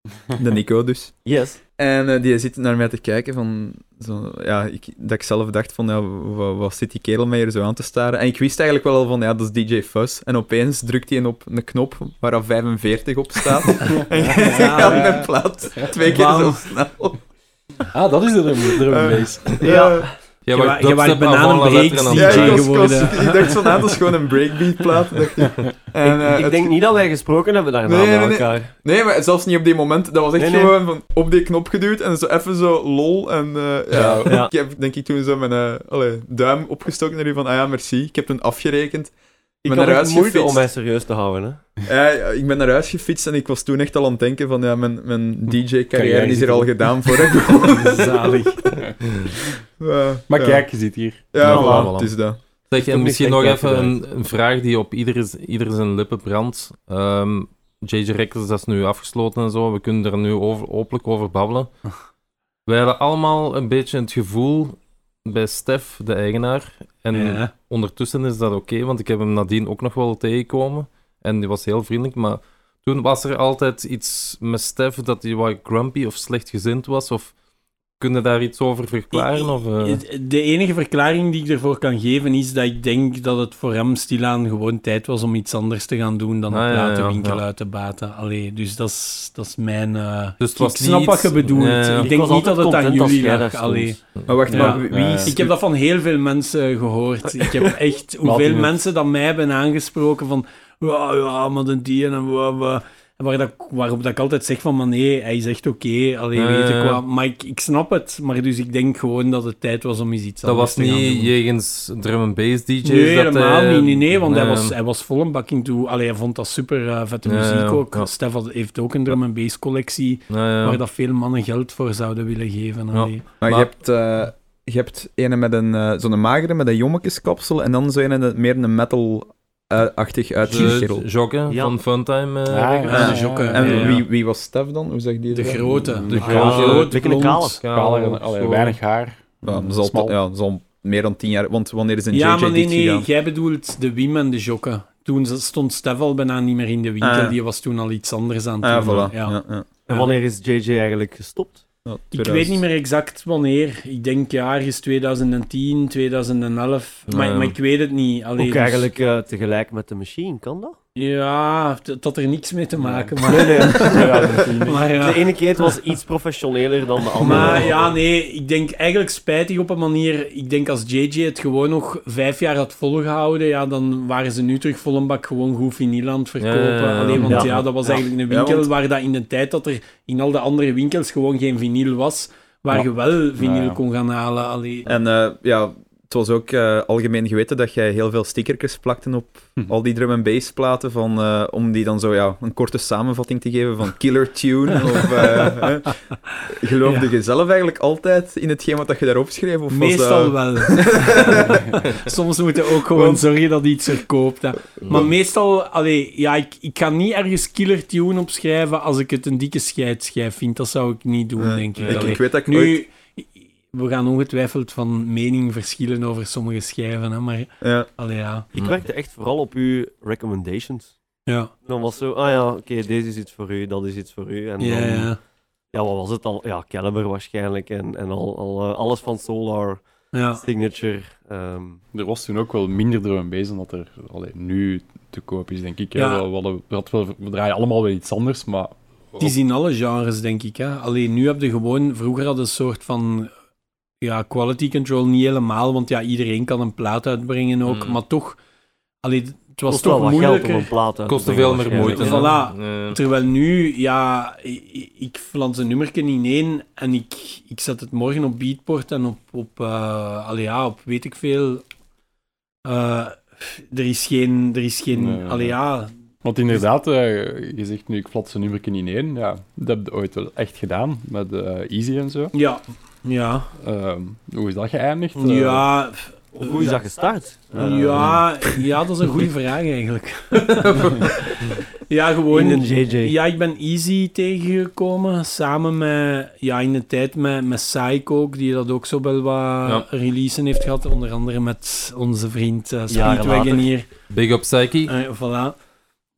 De [LAUGHS] Nico dus.
Yes.
En eh, die zit naar mij te kijken van... Zo, ja, ik, dat ik zelf dacht van, ja, wat, wat zit die kerel mij hier zo aan te staren? En ik wist eigenlijk wel al van, ja, dat is DJ Fuzz. En opeens drukt hij op een knop waar er 45 op staat. [LAUGHS] en je gaat mijn plaat twee keer zo snel.
Ah, dat is de drum, drum.
Ja.
Je
wou
wa- je wou
dubstep
banaan
avant la
breaks
lettre en
DJ
was, was-
geworden.
ik dacht van, ah, dat is gewoon een breakbeat-plaat. dacht [LAUGHS] ik. En, eh,
ik
het-
denk niet dat wij gesproken hebben daarna
Nee, nee,
met
nee.
elkaar.
Nee, maar zelfs niet op die moment. Dat was echt
Nee, nee.
gewoon van op die knop geduwd en zo even zo lol. En eh, ja,
Ja.
ik heb denk ik toen zo mijn eh, allee, duim opgestoken naar u van, ah ja, merci. Ik heb toen afgerekend.
Ik
ben naar huis
moeite om
gefietst.
mij serieus te houden. Hè.
Ja, ja, ik ben naar huis gefietst en ik was toen echt al aan het denken van, ja, mijn, mijn DJ-carrière
Carrière
is hier al gedaan voor ik [LAUGHS] [LAUGHS]
Zalig.
Ja,
Maar kijk, je zit hier.
Ja,
Voilà.
voilà, het is dat.
Zeg, en misschien nog even een, een vraag die op ieder, ieder zijn lippen brandt. Ehm, JJ Records, dat is nu afgesloten en zo. We kunnen er nu over, openlijk over babbelen. [LAUGHS] Wij hadden allemaal een beetje het gevoel bij Stef, de eigenaar. En
Ja.
ondertussen is dat oké, want ik heb hem nadien ook nog wel tegengekomen. En die was heel vriendelijk, maar toen was er altijd iets met Stef dat hij wat grumpy of slechtgezind was. Of kun je daar iets over verklaren? Of, eh?
De enige verklaring die ik ervoor kan geven is dat ik denk dat het voor hem stilaan gewoon tijd was om iets anders te gaan doen dan
Ah,
een
ja,
platenwinkel
ja.
uit te baten. Allee, dus dat is, dat is mijn... eh,
Dus
ik snap wat je bedoelt. Ik
Ik
denk niet dat het aan jullie lag. Allee.
Maar wacht,
Ja.
maar wie is...
Ik heb dat van heel veel mensen gehoord. Ik heb [LAUGHS] echt hoeveel mensen dat mij hebben aangesproken van ja, ja, maar de die en wa, wa. En waar dat, waarop dat ik altijd zeg van, maar nee, hij is echt oké. Alleen weet ik. Maar ik, ik snap het. Maar dus ik denk gewoon dat het tijd was om eens iets
Dat
anders
was
te gaan
niet
doen.
jegens drum and bass DJ's.
Nee,
dat
helemaal
hij-
niet. Nee, nee, want hij, was, hij was vol een bak in toe. Allee, hij vond dat super eh, vette muziek ook.
ja.
Stef had- heeft ook een drum and bass collectie
Ja,
waar dat veel mannen geld voor zouden willen geven.
Ja.
Maar,
Maar-
je hebt, eh, je hebt ene met een, eh, zo'n magere met een jommekeskapsel en dan zo een met meer een
De
kerel.
Joggen
Ja.
van Funtime. eh,
Ah,
Records.
ja, de Jokke.
En
Ja.
wie, wie was Stef dan? Hoe zeg die
De grote.
De
Ah,
grote.
een
blond.
Kaler weinig haar.
Ja, dat zal, ja, zal meer dan tien jaar... Want wanneer is een
Ja,
JJ
maar nee,
dit
nee,
gegaan?
jij bedoelt de Wim en de Jokke. Toen stond Stef al bijna niet meer in de winkel.
Ah.
Die was toen al iets anders aan het
Ah,
doen.
voilà.
Ja.
Ja, ja.
En wanneer is JJ eigenlijk gestopt?
Ja,
Ik
2000.
weet niet meer exact wanneer. Ik denk ja, ergens 2010, 2011. Maar, maar ik weet het niet. Allee,
Ook
dus-
eigenlijk eh, tegelijk met de machine, kan dat?
Ja, het had er niks mee te maken. [LAUGHS] Maar,
Nee, nee. [LAUGHS]
maar ja.
De ene keer was iets professioneler dan de andere.
Maar ja, nee, ik denk eigenlijk spijtig op een manier. Ik denk als JJ het gewoon nog vijf jaar had volgehouden, ja, dan waren ze nu terug vol een bak gewoon goed vinyl aan het verkopen.
Ja.
Alleen, want ja.
Ja.
dat was eigenlijk een
Ja,
winkel
want-
waar dat in de tijd dat er in al de andere winkels gewoon geen vinyl was, waar
Ja.
je wel vinyl
Ja, ja.
kon gaan halen. Allee.
En eh, ja, het was ook eh, algemeen geweten dat jij heel veel stickertjes plakte op
Hm.
al die drum en bass platen, van, eh, om die dan zo ja, een korte samenvatting te geven van killer tune. [LAUGHS] of, eh. Geloofde
Ja.
je zelf eigenlijk altijd in hetgeen wat dat je daarop schreef? Of
Meestal wel. [LAUGHS] Soms moeten we ook gewoon
Want-
zorgen dat iets verkoopt. Hè. Maar meestal, allee, ja, ik, ik kan niet ergens killer tune opschrijven als ik het een dikke scheidschijf vind. Dat zou ik niet doen, denk ik.
Ik, weet dat ik ooit...
We gaan ongetwijfeld van mening verschillen over sommige schijven, hè, maar
Ja,
allee, ja.
Ik werkte echt vooral op uw recommendations.
Ja,
Dan was zo, ah ja, oké, deze is iets voor u, dat is iets voor u. En
ja,
dan,
ja.
ja, wat was het al? Ja, Caliber waarschijnlijk. En, en al, al, eh, alles van Solar,
ja.
Signature. ehm,
Er was toen ook wel minder bass dan dat er allee, nu te koop is, denk ik. hè.
Ja.
We, we, hadden- we, hadden wel- we draaien allemaal wel iets anders, maar...
Het is in alle genres, denk ik. Hè. Alleen nu heb je gewoon... Vroeger had je een soort van... Ja, quality control niet helemaal, want ja, iedereen kan een plaat uitbrengen ook.
Mm.
Maar toch... Allee, het was
kost wel
toch
wat geld om
moeilijker.
een plaat
Kostte veel meer moeite.
Voilà. Terwijl nu, ja, ik, ik flans een nummerken ineen en ik, ik zet het morgen op Beatport en op, op, eh, allee, ja, op weet ik veel. Eh, er is geen, er is geen,
Nee,
allee, ja,
Want inderdaad, eh, je zegt nu, ik flats een nummer in één. Ja, dat heb je ooit wel echt gedaan, met eh, Easy en zo.
ja, ja,
Ehm, hoe is dat geëindigd? Eh,
ja.
Hoe is dat gestart? Eh,
Ja, ja, dat is een goede vraag eigenlijk. [LAUGHS] ja, gewoon.
In een JJ.
Ja, ik ben Easy tegengekomen. Samen met, ja, in de tijd met, met Psycho ook, die dat ook zo wel wat
Ja.
releasen heeft gehad. Onder andere met onze vriend uh, Speedwagon hier.
Big up Psyche.
Eh, voilà.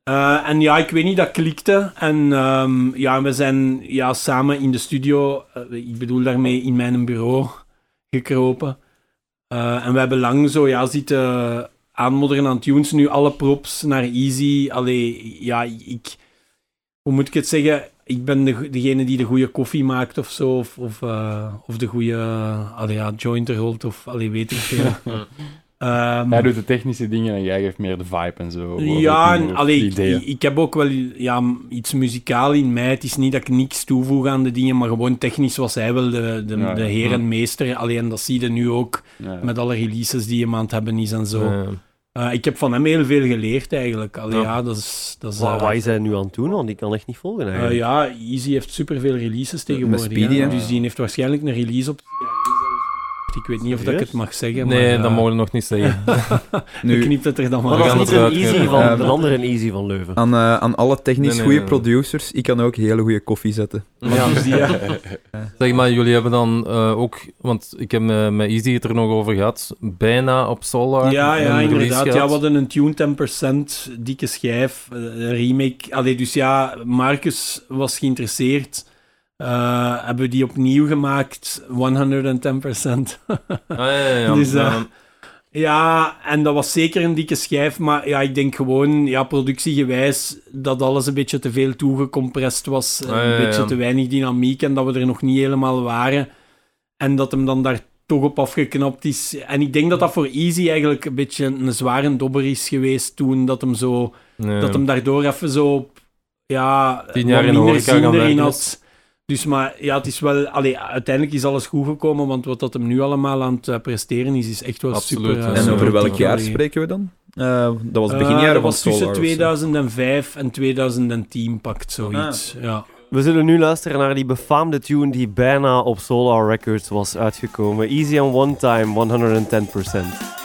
Eh, en ja, ik weet niet, dat klikte. En ehm, ja, we zijn ja, samen in de studio, eh, ik bedoel daarmee in mijn bureau, gekropen. Eh, en we hebben lang zo ja, zitten aanmodderen aan tunes. Nu alle props naar Easy. Allee, ja, ik... Hoe moet ik het zeggen? ik ben de, degene die de goede koffie maakt of zo. Of, of, of de goede allee, ja, jointer rolt of allee, weet ik veel. [LAUGHS] Ehm,
Hij doet de technische dingen en jij geeft meer de vibe en zo.
ja, en, allee, ik, heb ook wel ja, iets muzikaal in mij. Het is niet dat ik niks toevoeg aan de dingen, maar gewoon technisch was hij wel de, de,
Ja,
de
ja.
heer en meester. Alleen dat zie je nu ook
Ja.
met alle releases die hem aan het hebben is en zo.
Eh,
ik heb van hem heel veel geleerd eigenlijk. Allee,
Ja.
ja. dat is... Dat is
Wat, wat is hij nu aan het doen? Want ik kan echt niet volgen
eh,
eigenlijk.
ja, Easy heeft superveel releases tegenwoordig.
Speedy?
Dus die heeft waarschijnlijk een release op... Ik weet niet of dat ik het mag zeggen,
nee,
maar...
dat
eh,
mogen we nog niet zeggen. [LAUGHS]
Nu knipt het er dan
Maar dat is niet een easy van,
Ja.
een andere Easy van Leuven.
aan, eh, aan alle technisch
Nee, nee,
goede
nee.
producers, ik kan ook hele goede koffie zetten.
Ja, dus die, ja. [LAUGHS]
Zeg maar, jullie hebben dan eh, ook, want ik heb met Easy het er nog over gehad, bijna op Solar.
Ja, ja, inderdaad. Ja, we hadden een Tune 10%, dikke schijf, een remake. Allee, dus ja, Marcus was geïnteresseerd. Eh, hebben we die opnieuw gemaakt, 110%.
Ah, ja, ja, ja. [LAUGHS]
Dus, eh,
Ja.
ja, en dat was zeker een dikke schijf, maar ja, ik denk gewoon, ja, productiegewijs, dat alles een beetje te veel toegecompressed was.
Ah, ja,
een
ja,
beetje te weinig dynamiek en dat we er nog niet helemaal waren. En dat hem dan daar toch op afgeknapt is. En ik denk dat dat voor Easy eigenlijk een beetje een zware dobber is geweest toen, dat hem, zo,
Nee.
dat hem daardoor even zo, ja,
Tien jaar in de
minder zin
gaan
erin had. Dus maar ja, het is wel... Allee, uiteindelijk is alles goed gekomen, want wat dat hem nu allemaal aan het eh, presteren is, is echt wel
Absoluut,
super...
ja.
eh,
En over
super
welk jaar
allee.
spreken we dan? Eh, dat was
Eh,
begin jaren
dat
van
was tussen
Solar of zo.
2005 en 2010 pakt zoiets. Ja.
We zullen nu luisteren naar die befaamde tune die bijna op Solar Records was uitgekomen. Easy on One Time, 110%.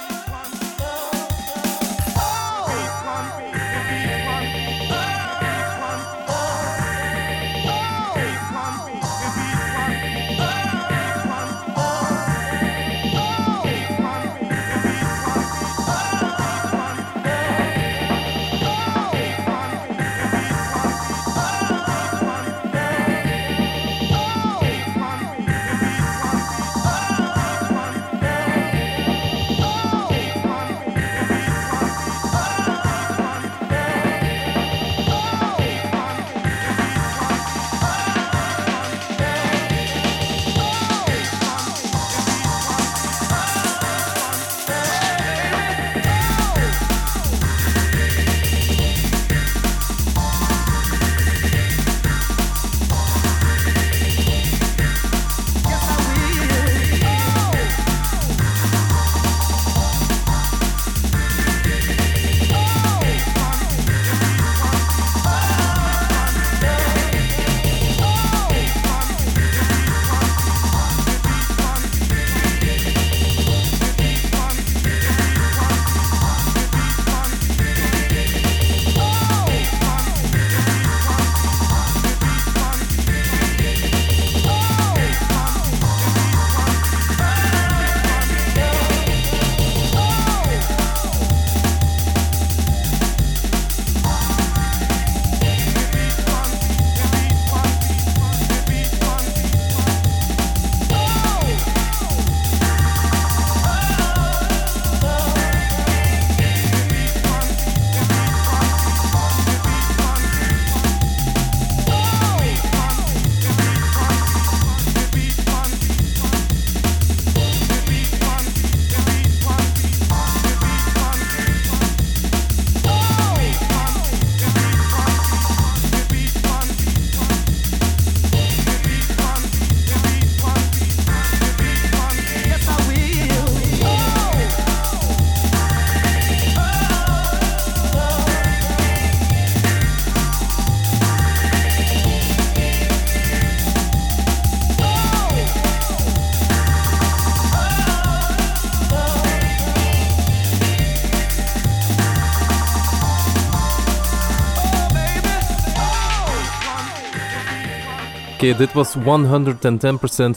Dit was 110%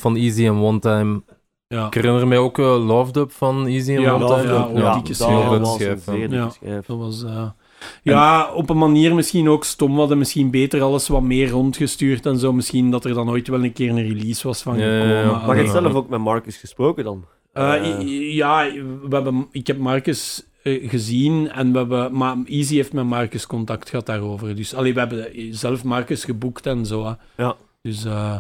van Easy and One Time.
Ja.
Ik herinner mij ook uh, Love Dub van Easy and
Ja,
One Time.
Ja, dikke
dat was
schijf, ja.
Ja. Dat was... eh, ja, op een manier misschien ook stom. We hadden misschien beter alles wat meer rondgestuurd en zo. Misschien dat er dan ooit wel een keer een release was van
Ja, ja,
gekomen.
ja.
Maar je hebt zelf ook met Marcus gesproken dan?
Eh,
Eh.
ja, we hebben, ik heb Marcus eh, gezien. En we hebben, maar Easy heeft met Marcus contact gehad daarover. Dus allee, we hebben zelf Marcus geboekt en zo. hè.
Ja.
Dus, eh,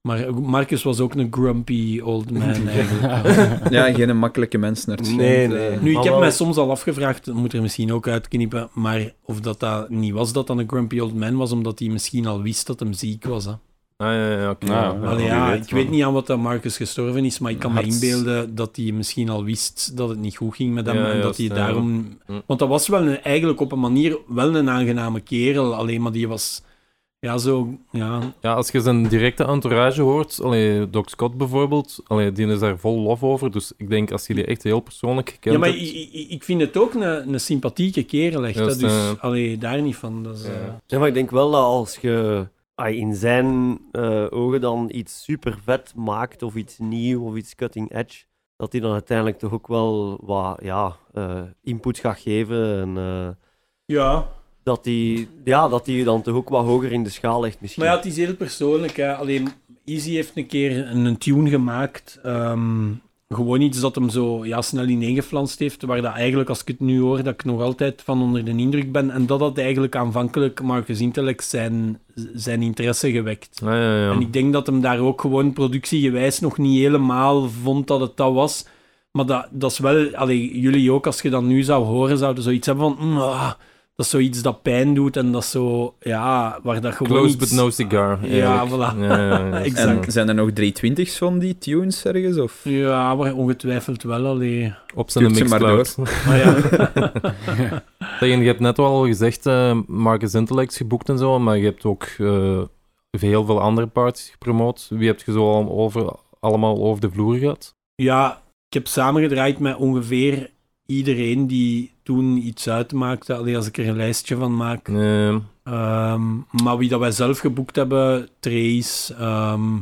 maar Marcus was ook een grumpy old man [LAUGHS] eigenlijk.
Ja, geen makkelijke mens naar het schijnt.
Nee, nee.
Eh,
Nu, ik heb mij soms al afgevraagd, dat moet er misschien ook uitknippen, maar of dat, dat niet was dat dan een grumpy old man was, omdat hij misschien al wist dat hem ziek was. Hè.
Ah, ja, ja, oké.
Ja,
ja.
ja.
Allee,
wie
ja,
weet,
ik weet niet aan wat dat Marcus gestorven is, maar ik kan me inbeelden dat hij misschien al wist dat het niet goed ging met hem
Ja,
en dat
juist,
hij daarom... Want dat was wel een, eigenlijk op een manier wel een aangename kerel, alleen maar die was... Ja, zo... Ja,
Ja, als je zijn directe entourage hoort, allee, Doc Scott bijvoorbeeld, allee, die is daar vol lof over. Dus ik denk, als je die echt heel persoonlijk gekend
ja maar
hebt...
ik, ik, ik vind het ook een, een sympathieke kerel, echt. hè.
Juist,
dus allee, daar niet van. Dat is,
Ja.
eh,
Ja, maar ik denk wel dat als je in zijn eh, ogen dan iets super vet maakt, of iets nieuw, of iets cutting edge, dat hij dan uiteindelijk toch ook wel wat ja, eh, input gaat geven. En eh,
ja,
dat hij ja, dat die dan toch ook wat hoger in de schaal legt misschien.
Maar ja, het is heel persoonlijk. Hè. Alleen, Easy heeft een keer een, een tune gemaakt. ehm, gewoon iets dat hem zo ja, snel ineengeflanst heeft. Waar dat eigenlijk, als ik het nu hoor, dat ik nog altijd van onder de indruk ben. En dat had eigenlijk aanvankelijk Marcus Intellect zijn, zijn interesse gewekt.
Ah, ja, ja.
En ik denk dat hem daar ook gewoon productiegewijs nog niet helemaal vond dat het dat was. Maar dat, dat is wel, allee, jullie ook, als je dat nu zou horen, zouden zoiets hebben van. mm, ah, dat is zoiets dat pijn doet en dat zo, ja, waar dat gewoon.
Close
iets-
but no cigar.
Ja,
eigenlijk.
voilà.
Ja, ja, ja. [LAUGHS]
Exact.
En zijn er nog 320's van die tunes ergens? Of?
Ja, maar ongetwijfeld wel. Allee.
Op zijn
ze maar
mixcloud.
Maar [LAUGHS] ja. [LAUGHS]
Zeg, je hebt net al gezegd, eh Marcus Intellect geboekt en zo, maar je hebt ook eh, heel veel andere parties gepromoot. Wie heb je zo al over, allemaal over de vloer gehad?
ja, ik heb samengedraaid met ongeveer iedereen die toen iets uitmaakte. Allee, als ik er een lijstje van maak.
Eh,
Ehm, maar wie dat wij zelf geboekt hebben, Trace, ehm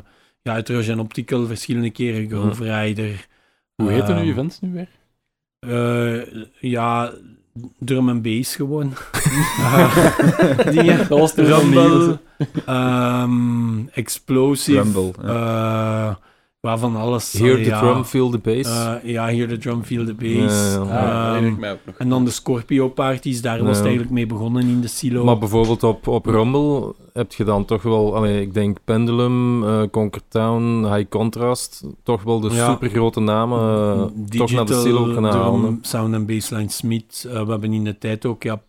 ja, Heterogen Optical verschillende keren, Grove Rider.
Hoe heet
Ehm,
uw events nu weer?
eh, ja, drum en bass gewoon. [LAUGHS] [LAUGHS] Dingen.
Dat was de
Rumble, ehm, Explosive,
Rumble,
eh, van alles.
Hear
Allee,
the
ja.
drum, feel the bass.
Eh, ja, Hear the Drum, Feel the Bass.
Ja, ja, ja.
Dat herinner
Ehm, en dan de Scorpio-parties, daar was het eigenlijk mee begonnen in de silo.
Maar bijvoorbeeld op, op Rumble heb je dan toch wel, allee, ik denk Pendulum, eh Conquer Town, High Contrast, toch wel de
Ja.
supergrote namen eh, toch naar de silo halen.
Sound en Baseline Smith. We hebben in de tijd ook ja,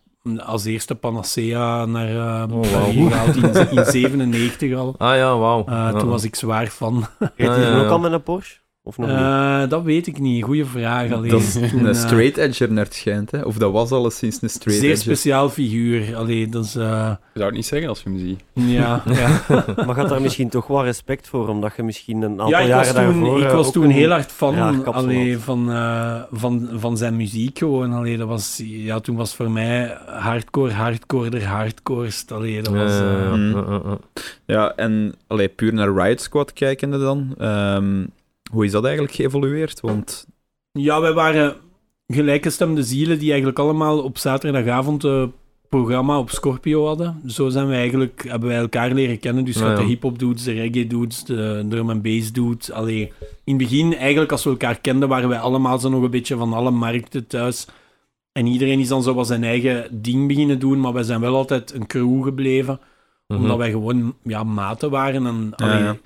als eerste Panacea naar eh
Oh,
gehaald in, in [LAUGHS] 97 al.
Ah ja, wauw.
Eh,
Ja.
Toen was ik zwaar van.
Reed
ja,
dan ook al met een Porsche? Of nog niet?
Eh, dat weet ik niet. Goeie vraag. Alleen,
Dat is
toen,
een
eh,
straight edger naar het schijnt, hè? Of dat was alleszins een straight
Zeer
edger.
speciaal figuur. Allee, dat is... eh,
Je zou het niet zeggen als je hem ziet.
ja, [LAUGHS] ja. [LAUGHS]
Maar gaat daar misschien toch wel respect voor, omdat je misschien een aantal
ja, ik was
jaren
toen,
daarvoor...
ik was
ook
toen
een-
heel hard fan
raar kapsel
allee,
had.
van, eh, van, van zijn muziek gewoon. Allee, dat was, ja, toen was voor mij hardcore, hardcore, der hardcorest. Allee, dat was...
Ja,
en allee, puur naar Riot Squad kijkende dan. ehm, hoe is dat eigenlijk geëvolueerd? Want
Ja, wij waren gelijkgestemde zielen die eigenlijk allemaal op zaterdagavond een programma op Scorpio hadden. Zo zijn we eigenlijk, hebben wij elkaar leren kennen. Dus
Ja,
had de hip-hop dudes, de reggae dudes, de drum en bass dudes. Allee, in het begin, eigenlijk als we elkaar kenden, waren wij allemaal zo nog een beetje van alle markten thuis. En iedereen is dan zo wat zijn eigen ding beginnen doen, maar wij zijn wel altijd een crew gebleven.
Mhm.
Omdat wij gewoon ja, maten waren. En,
Ja,
allee,
ja.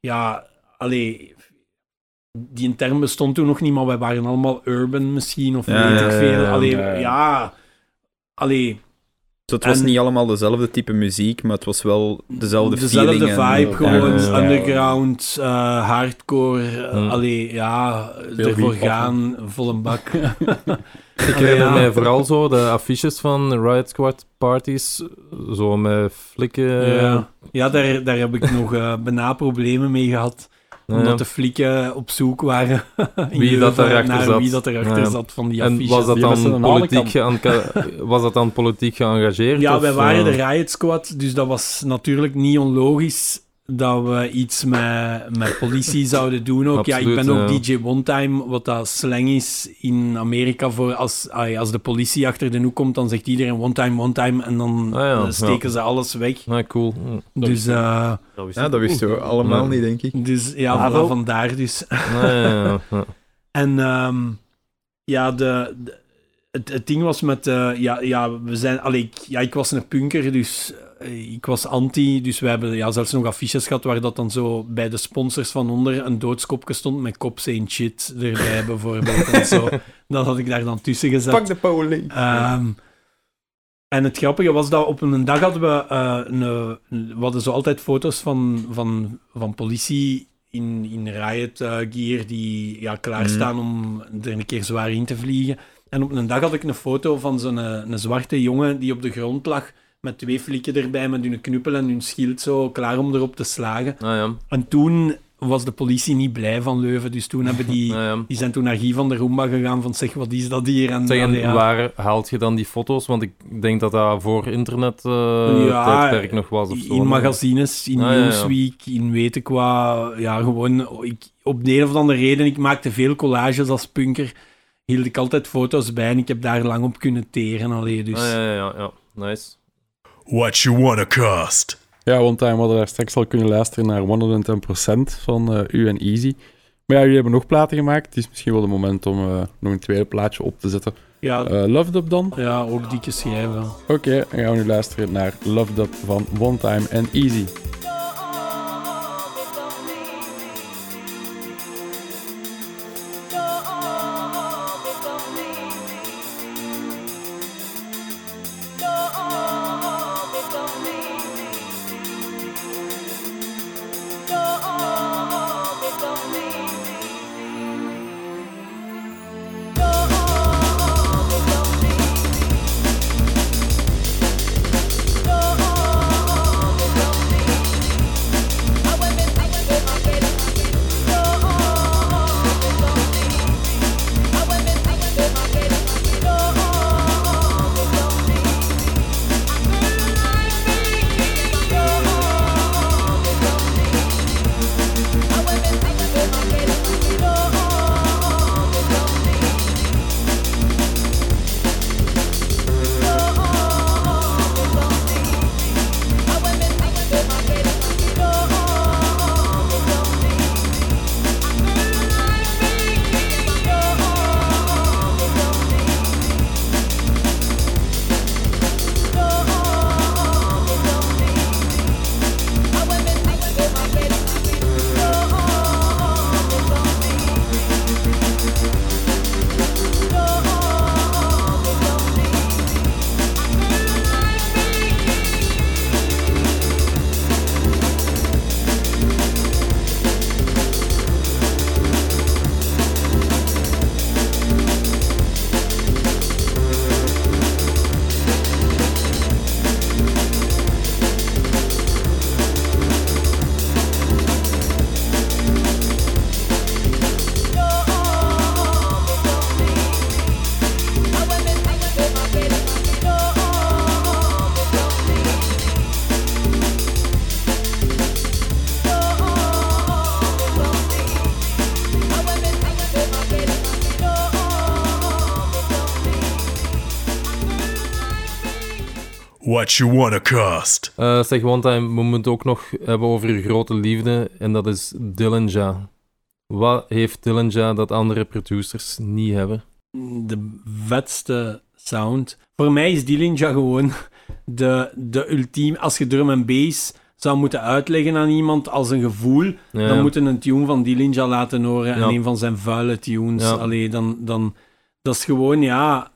ja, allee, die term bestond toen nog niet, maar wij waren allemaal urban misschien, of
Ja,
weet ik veel.
ja.
Allee,
Ja,
allee,
dus het was
En-
niet allemaal dezelfde type muziek, maar het was wel dezelfde,
dezelfde
feeling en-
vibe, gewoon
ja, ja.
underground, eh, hardcore,
Hmm.
allee, ja,
Veel
ervoor gaan, vol een bak. [LAUGHS] [LAUGHS]
Ik herinner
ja.
mij vooral zo de affiches van Riot Squad parties, zo met flikken.
ja, ja daar, daar heb ik nog eh bijna problemen mee gehad. Omdat
ja.
de flikken op zoek waren [LAUGHS]
Wie dat
naar
zat.
wie dat erachter
Ja.
zat van die
En
affiches.
was dat, dan politiek [LAUGHS] was dat dan politiek geëngageerd?
Ja,
of,
wij waren
eh,
de Riot Squad, dus dat was natuurlijk niet onlogisch dat we iets met, met politie [LAUGHS] zouden doen ook. ja, ik ben ook
ja.
DJ One Time, wat dat slang is in Amerika voor als, als de politie achter de hoek komt, dan zegt iedereen One Time, One Time en dan
Ah ja,
steken
ja.
ze alles weg.
Ah, cool. Hm.
Dus, eh,
Dat wist
Ja, dat wisten we allemaal
Ja.
niet, denk ik.
dus ja, voilà, vandaar dus.
Ah, ja, ja, [LAUGHS] ja.
En ehm, ja, de, de- het, het ding was met... eh, ja, ja, we zijn... Allee, ik, ja, ik was een punker, dus... eh, ik was anti, dus we hebben ja, zelfs nog affiches gehad waar dat dan zo bij de sponsors van onder een doodskopje stond met kop ain't shit erbij [LAUGHS] bijvoorbeeld. en zo. Dat had ik daar dan tussen gezet.
Pak de politie.
Ehm, en het grappige was dat op een dag hadden we, eh, een, we hadden zo altijd foto's van, van, van politie in, in riot eh, gear die ja, klaarstaan om er een keer zwaar in te vliegen. En op een dag had ik een foto van zo'n een zwarte jongen die op de grond lag met twee flikken erbij, met hun knuppel en hun schild zo klaar om erop te slagen.
Ah ja,
En toen was de politie niet blij van Leuven, dus toen hebben die... [LAUGHS]
ah, ja.
Die zijn toen naar Guy van der Roomba gegaan van zeg, wat is dat hier? En,
Zeg, en
ja.
waar haalt je dan die foto's? Want ik denk dat dat voor internet
Ja,
tijdperk nog was of zo.
in magazines, in
Ah.
Newsweek, in weet ik wat. Ja, gewoon, ik, op de een of andere reden, ik maakte veel collages als punker, hield ik altijd foto's bij en ik heb daar lang op kunnen teren. Allee, dus.
Ah, ja, ja, ja. Nice.
What you wanna cost?
Ja, want we hadden daar straks al kunnen luisteren naar 110% van eh, u en Easy. Maar ja, jullie hebben nog platen gemaakt. Het is misschien wel het moment om eh, nog een tweede plaatje op te zetten.
ja,
Eh Loved Up dan?
ja, ook dikke schijven.
Oké, dan gaan we nu luisteren naar Loved Up van One Time and Easy.
What you wanna cost?
Eh, zeg, one time, we moeten ook nog hebben over je grote liefde. En dat is Dillinja. Wat heeft Dillinja dat andere producers niet hebben?
De vetste sound. Voor mij is Dillinja gewoon de, de ultieme... Als je drum en bass zou moeten uitleggen aan iemand als een gevoel,
Ja,
dan moet je een tune van Dillinja laten horen en een van zijn vuile tunes.
Ja.
Allee, dan, dan... Dat is gewoon, ja...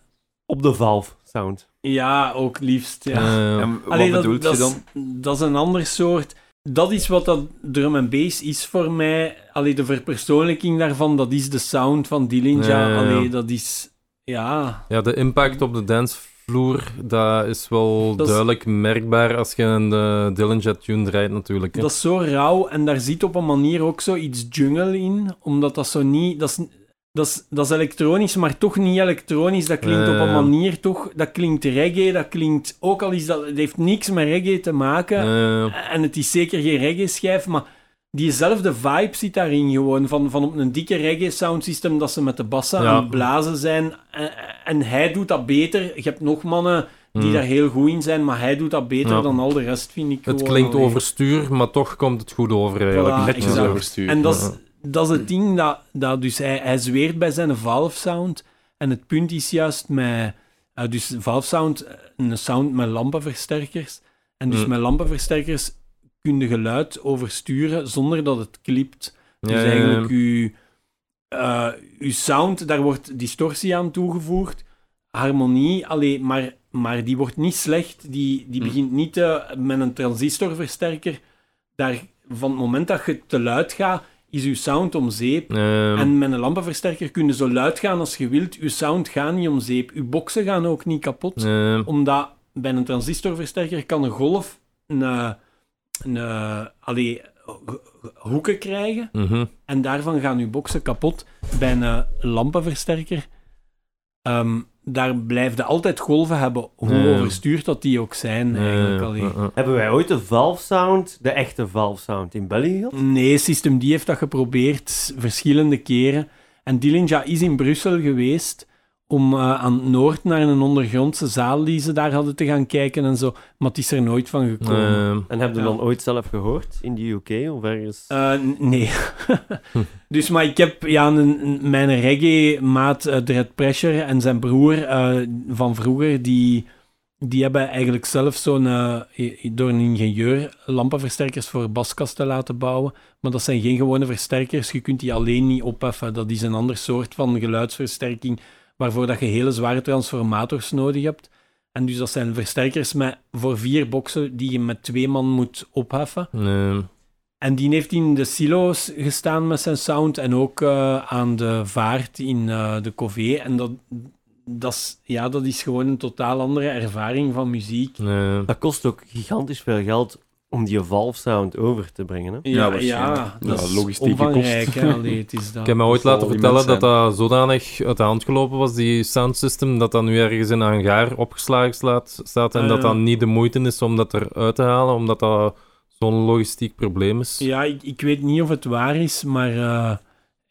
Op de Valve sound.
Ja, ook liefst, ja.
Eh,
En wat
Allee, dat,
bedoelt
dat
je
is-
dan?
dat is een ander soort. Dat is wat dat drum en bass is voor mij. Allee, de verpersoonlijking daarvan, dat is de sound van Dillinja.
Ja, ja, ja.
Allee, dat is... Ja...
ja, de impact op de dancevloer, dat is wel
Dat is-
duidelijk merkbaar als je een uh, Dillinja tune draait natuurlijk. hè.
Dat is zo rauw en daar zit op een manier ook zo iets jungle in, omdat dat zo niet... Dat is, dat is, dat is elektronisch, maar toch niet elektronisch. Dat klinkt op een
ja.
manier toch... Dat klinkt reggae, dat klinkt... Ook al is dat... Het heeft niks met reggae te maken.
Eh,
En het is zeker geen reggae-schijf, maar diezelfde vibe zit daarin gewoon. Van, van op een dikke reggae-soundsystem dat ze met de bassen
Ja.
aan het blazen zijn. En, en hij doet dat beter. Je hebt nog mannen die
hmm.
daar heel goed in zijn, maar hij doet dat beter
Ja.
dan al de rest, vind ik.
Het klinkt overstuur, maar toch komt het goed over.
Voilà,
Netjes overstuur.
En dat is. Dat is het ding dat, dat dus hij, hij zweert bij zijn Valve-sound. En het punt is juist met... eh, dus Valve Sound, eh, een sound met lampenversterkers. En dus
Mm.
met lampenversterkers kun je geluid oversturen zonder dat het klipt. Dus
Ja,
eigenlijk uw, eh, uw sound, daar wordt distortie aan toegevoegd. Harmonie, allee, maar, maar die wordt niet slecht. Die, die
Hm.
begint niet te, met een transistorversterker. Daar, van het moment dat je te luid gaat, is uw sound om zeep.
Ehm,
En met een lampenversterker kun je zo luid gaan als je wilt. Uw sound gaat niet om zeep. Uw boxen gaan ook niet kapot
ehm,
omdat bij een transistorversterker kan een golf een, een, allee, ho- hoeken krijgen
mhm.
en daarvan gaan uw boxen kapot. Bij een lampenversterker, ehm, daar blijf je altijd golven hebben, hoe overstuurd dat die ook zijn. Eigenlijk. Allee.
Hebben wij ooit de Valve Sound, de echte Valve Sound, in België gehad?
Nee, System D heeft dat geprobeerd verschillende keren. En Dillinja is in Brussel geweest om eh, aan Noord naar een ondergrondse zaal die ze daar hadden te gaan kijken en zo. Maar het is er nooit van gekomen.
Ehm,
En heb je
Ja.
dan ooit zelf gehoord in de UK of ergens?
Eh, nee. [LAUGHS] dus, maar ik heb ja, een, een- mijn reggae-maat uh, Dread Pressure en zijn broer eh, van vroeger, die, die hebben eigenlijk zelf zo'n, eh, door een ingenieur, lampenversterkers voor baskasten laten bouwen. Maar dat zijn geen gewone versterkers, je kunt die alleen niet opheffen. Dat is een ander soort van geluidsversterking, waarvoor dat je hele zware transformators nodig hebt. En dus dat zijn versterkers met, voor vier boxen die je met twee man moet opheffen.
ehm,
En die heeft in de silo's gestaan met zijn sound en ook eh, aan de vaart in eh, de Cové. En dat, dat, is, ja, dat is gewoon een totaal andere ervaring van muziek.
ehm.
Dat kost ook gigantisch veel geld om die Valve Sound over te brengen. Hè?
Ja,
waarschijnlijk.
ja, dat
Ja,
is
logistieke
omvangrijk.
kosten.
hè. [LAUGHS] Allee, het is dat.
Ik heb me ooit laten vertellen dat dat zodanig uit de hand gelopen was, die sound system, dat dat nu ergens in een hangaar opgeslagen slaat, staat en
Ah,
dat
ja.
dat niet de moeite is om dat eruit te halen, omdat dat zo'n logistiek probleem is.
Ja, ik, ik weet niet of het waar is, maar eh,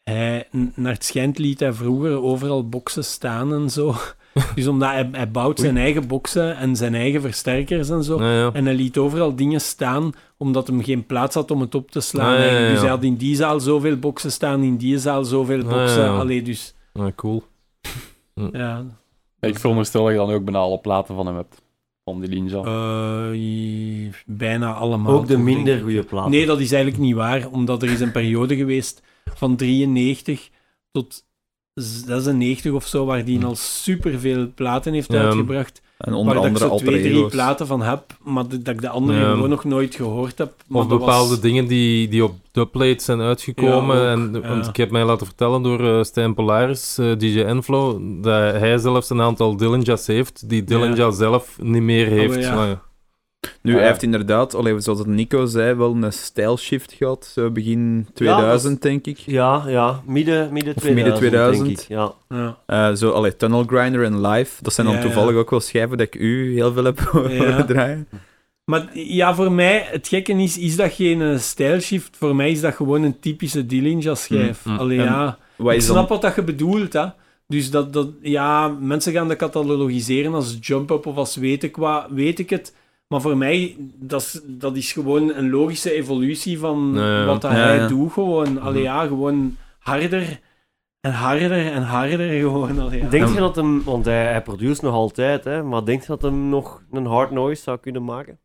hij, naar het schijnt liet hij vroeger overal boksen staan en zo. Dus omdat hij, hij bouwt zijn eigen boksen en zijn eigen versterkers en zo.
Ja, ja.
En hij liet overal dingen staan, omdat hem geen plaats had om het op te slaan.
Ah, ja, ja,
eigenlijk. Dus hij had in die zaal zoveel boksen staan, in die zaal zoveel
Ah,
boksen.
ja, ja.
Allee, dus
Ja, cool. [LAUGHS]
ja.
Ik veronderstel dat je dan ook bijna alle platen van hem hebt. Van die Ninja.
Eh, bijna allemaal.
Ook de minder goede platen.
Nee, dat is eigenlijk niet waar, omdat er is een periode geweest van 93 tot 96 of zo, waar die
Hm.
al superveel platen heeft
Ja.
uitgebracht.
En onder
waar dat ik
andere
zo
alter
twee, drie platen van heb, maar dat dat ik de andere
Ja.
gewoon nog nooit gehoord heb. Maar
Of
dat
bepaalde
was-
dingen die, die op dubplate zijn uitgekomen.
Ja, ook,
en,
ja.
Want ik heb mij laten vertellen door eh Stijn Polaris, eh, DJ Enflow, dat hij zelfs een aantal Dillinjas heeft, die Dillinja zelf niet meer heeft.
ja.
Nu,
Ah,
hij
ja.
heeft inderdaad, allee, zoals het Nico zei, wel een stijlshift gehad. Zo begin 2000, denk ik.
Ja, ja, midden, midden
Of
2000,
midden 2000.
denk ik. Ja.
Ja.
Eh, zo, allee, Tunnel Grinder en Live. Dat zijn dan
Ja, ja.
toevallig ook wel schijven dat ik u heel veel heb [LAUGHS] horen
Ja.
draaien.
Maar ja, voor mij, het gekke is, is dat geen eh, stijlshift. Voor mij is dat gewoon een typische Dillinja-schijf.
Mm, mm.
Allee,
En
ja,
Wat
ik
is
snap
dan...
wat dat je bedoelt, hè. Dus dat, dat, ja, mensen gaan dat catalogiseren als jump-up of als weet ik wat, weet ik het. Maar voor mij, dat is, dat is gewoon een logische evolutie van wat dat
Ja,
hij
ja.
doet. Gewoon, allee, ja, gewoon harder en harder en harder gewoon. Allee, ja.
Denk je dat hem, want hij, hij produceert nog altijd, hè, maar denk je dat hem nog een hard noise zou kunnen maken?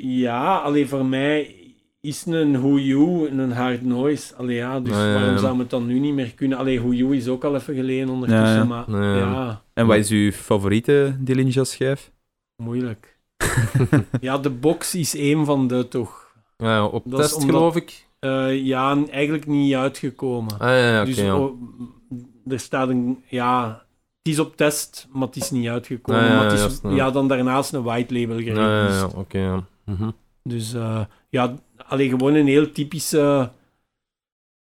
Ja, alleen voor mij is een Who You een hard noise. Allee, ja, dus waarom
ja.
zou het dan nu niet meer kunnen? Allee, Who You is ook al even geleden ondertussen,
Ja,
maar
Ja,
En wat is uw favoriete Dillinja-schijf?
moeilijk. [LAUGHS] ja, de box is één van de toch.
Ja, op
Dat
test
omdat-
geloof ik.
Eh, ja, eigenlijk niet uitgekomen.
Ah ja,
dus oh, er staat een, ja, het is op test, maar het is niet uitgekomen.
Ja, ja,
maar is,
ja.
dan daarnaast een white label
Ja,
gereleased.
ja, ja, oké. Mhm.
Dus eh, ja, alleen gewoon een heel typische.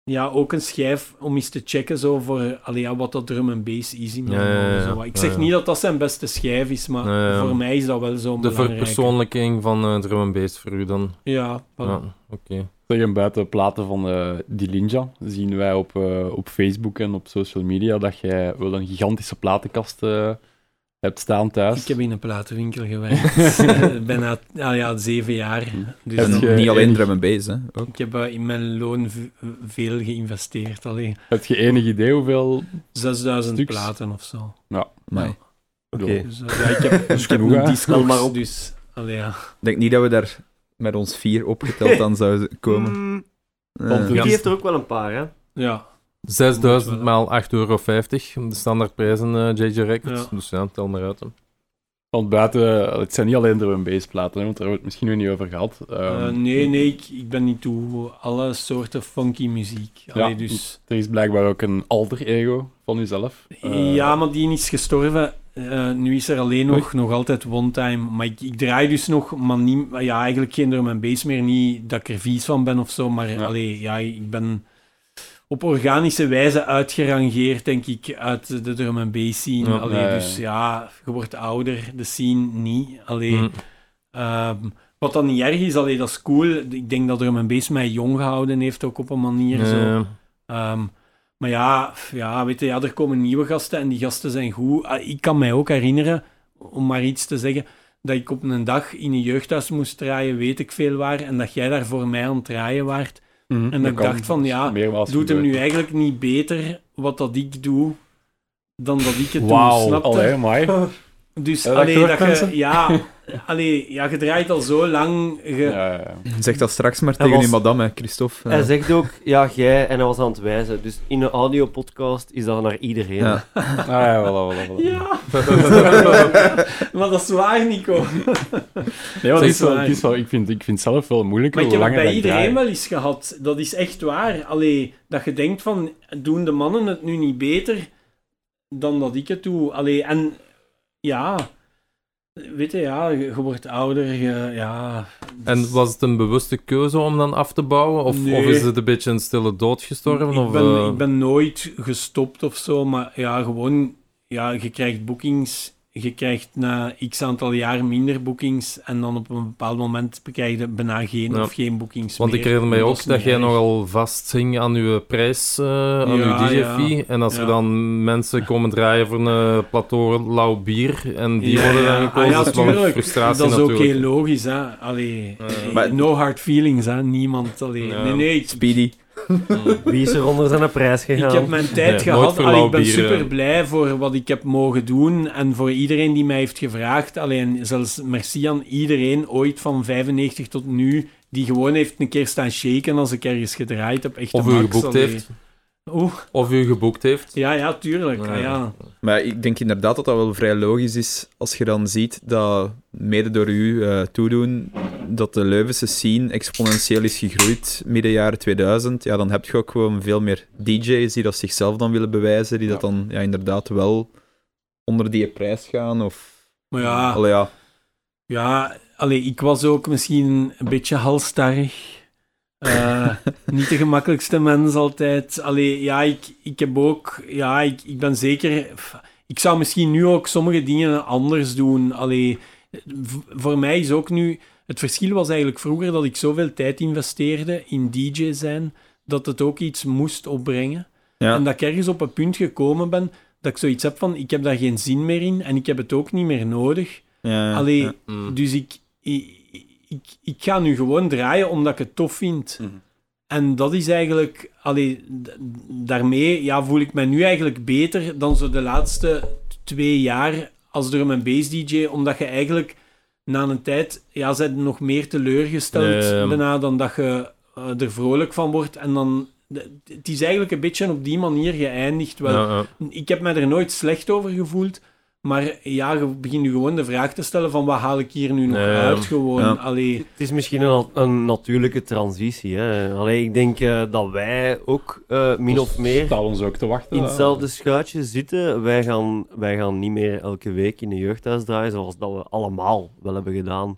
Ja, ook een schijf om eens te checken zo voor allee, ja, wat dat drum en bass is. In
Ja, ja, ja,
zo. Ik zeg
ja.
niet dat dat zijn beste schijf is, maar
Ja, ja.
voor mij is dat wel zo
De verpersoonlijking van eh, drum en bass voor u dan.
Ja, voilà.
Ja, oké.
Zeg, en buiten platen van eh die Ninja zien wij op, eh, op Facebook en op social media dat jij wel een gigantische platenkast eh, hebt staan thuis.
Ik heb in een platenwinkel gewerkt. [LAUGHS] Bijna ah ja, zeven jaar. Dus
En
Heb
dan-
je
niet alleen drum and bass, hè. Ook.
ik heb eh, in mijn loon veel geïnvesteerd. Alleen
Heb je enig idee hoeveel...
6000
Stuks?
platen of zo.
Maar
Oké.
Dus eh, ja, ik heb, [LAUGHS] ik heb
genoeg,
een
maar op.
dus... Allee, ja.
ik denk niet dat we daar met ons vier opgeteld [LAUGHS] aan zouden komen.
Mm,
Eh,
Want
die heeft er ook wel een paar, hè?
ja.
6000 maal 8,50 euro. De standaardprijzen eh JJ Records.
Ja.
Dus ja, tel maar uit. hè.
Want buiten... eh, Het zijn niet alleen drum bass platen, want daar hebben we het misschien nog niet over gehad.
Eh,
Ehm,
nee, nee, ik, ik ben niet toe alle soorten funky muziek. Allee,
Ja.
dus...
Er is blijkbaar ook een alter ego van jezelf. Eh,
Ja, maar die is gestorven. Eh, nu is er alleen nog, nog altijd one time. Maar ik, ik draai dus nog, maar niet, ja, eigenlijk geen drum en bass meer. Niet dat ik er vies van ben of zo, maar
Ja.
allee, ja, ik ben op organische wijze uitgerangeerd, denk ik, uit de drum en bass scene.
Ja.
Allee. Dus ja, je wordt ouder, de scene niet. Allee,
Mm.
ehm, wat dan niet erg is, allee, dat is cool. Ik denk dat drum en bass mij jong gehouden heeft, ook op een manier. Zo.
Eh,
Ehm, maar ja, ja, weet je, ja, er komen nieuwe gasten en die gasten zijn goed. Ah, Ik kan mij ook herinneren, om maar iets te zeggen, dat ik op een dag in een jeugdhuis moest draaien, weet ik veel waar, en dat jij daar voor mij aan het draaien waart.
Mhm,
en dat ik dacht van, ja, Doet hem nu eigenlijk niet beter wat dat ik doe, dan dat ik het
Wauw,
doe, snap je? Dus
je dat
dat je, ja, [LAUGHS] allee, ja, je draait al zo lang. Je,
Ja, ja, ja.
Zeg dat straks maar tegen
was-
die madame, hè, Christophe.
Hij
Eh,
zegt ook, ja, jij, en hij was aan het wijzen. Dus in een audiopodcast is dat naar iedereen.
ja. [LAUGHS]
Ah, ja, voilà, voilà, voilà.
Ja, [LAUGHS] maar dat is waar, Nico.
Nee, maar het is wel,
waar.
het is wel, ik, vind, ik vind het zelf wel moeilijk
Maar ik
hoe
heb het bij
dat
iedereen
draai.
wel eens gehad. Dat is echt waar. Allee, dat je denkt van, doen de mannen het nu niet beter dan dat ik het doe? Allee, en ja, weet je, ja, je, je wordt ouder, je, ja.
En was het een bewuste keuze om dan af te bouwen? Of,
Nee.
of is het een beetje een stille dood gestorven?
ik,
of,
ben,
eh,
ik ben nooit gestopt of zo, maar ja, gewoon, ja, je krijgt boekings. Je krijgt na x aantal jaar minder boekings en dan op een bepaald moment krijg je bijna geen
Ja.
of geen boekings
Want
meer.
ik herinner mij
Dat
ook dat jij nogal vasthing aan uw prijs, eh, aan
Ja, ja.
En als er dan mensen komen draaien voor een plateau lauw bier en die worden dan gekozen,
Ah, ja,
is frustratie
Dat is ook
natuurlijk.
heel logisch, hè. Allee, no hard feelings, hè. Niemand, allee.
Ja.
Nee, nee,
Speedy.
Wie is er onder zijn prijs
ik
gegaan?
heb mijn tijd
Nee,
gehad. Allee, ik ben super blij voor wat ik heb mogen doen en voor iedereen die mij heeft gevraagd. Alleen zelfs merci aan iedereen ooit van 95 tot nu die gewoon heeft een keer staan shaken als ik ergens gedraaid heb. Echt
Of u
max,
geboekt
allee.
heeft.
Oeh,
Of u geboekt heeft.
ja, ja, tuurlijk.
Ja.
Ah, ja.
Maar ik denk inderdaad dat dat wel vrij logisch is als je dan ziet dat, mede door u eh, toedoen, dat de Leuvense scene exponentieel is gegroeid midden jaren 2000. Ja, dan heb je ook gewoon veel meer DJ's die dat zichzelf dan willen bewijzen, die dat dan ja, inderdaad wel onder die prijs gaan. Of...
Maar ja,
Allee, ja.
Ja, allee, ik was ook misschien een beetje halstarrig. Eh, niet de gemakkelijkste mens altijd. Allee, ja, ik, ik heb ook... Ja, ik, ik ben zeker... Ik zou misschien nu ook sommige dingen anders doen. Allee, voor mij is ook nu... Het verschil was eigenlijk vroeger dat ik zoveel tijd investeerde in DJ zijn, dat het ook iets moest opbrengen.
Ja.
En dat ik ergens op een punt gekomen ben dat ik zoiets heb van, ik heb daar geen zin meer in en ik heb het ook niet meer nodig.
Ja, ja,
Allee,
ja.
Mm.
dus ik, ik, ik, ik ga nu gewoon draaien omdat ik het tof vind.
Mhm.
En dat is eigenlijk... Allee, daarmee ja, voel ik me nu eigenlijk beter dan zo de laatste twee jaar als drum en bass DJ, omdat je eigenlijk na een tijd ja, zijn nog meer teleurgesteld
ja.
daarna dan dat je eh, er vrolijk van wordt. En dan... Het is eigenlijk een beetje op die manier geëindigd. Wel, ik heb me er nooit slecht over gevoeld. Maar ja, je begint nu gewoon de vraag te stellen van wat haal ik hier nu nog uit gewoon.
Ja.
Allee,
Het is misschien een, een natuurlijke transitie. Hè? Allee, ik denk eh, dat wij ook eh, min of meer
Staat ons ook te wachten.
in hetzelfde schuitje zitten. Wij gaan, wij gaan niet meer elke week in een jeugdhuis draaien, zoals dat we allemaal wel hebben gedaan.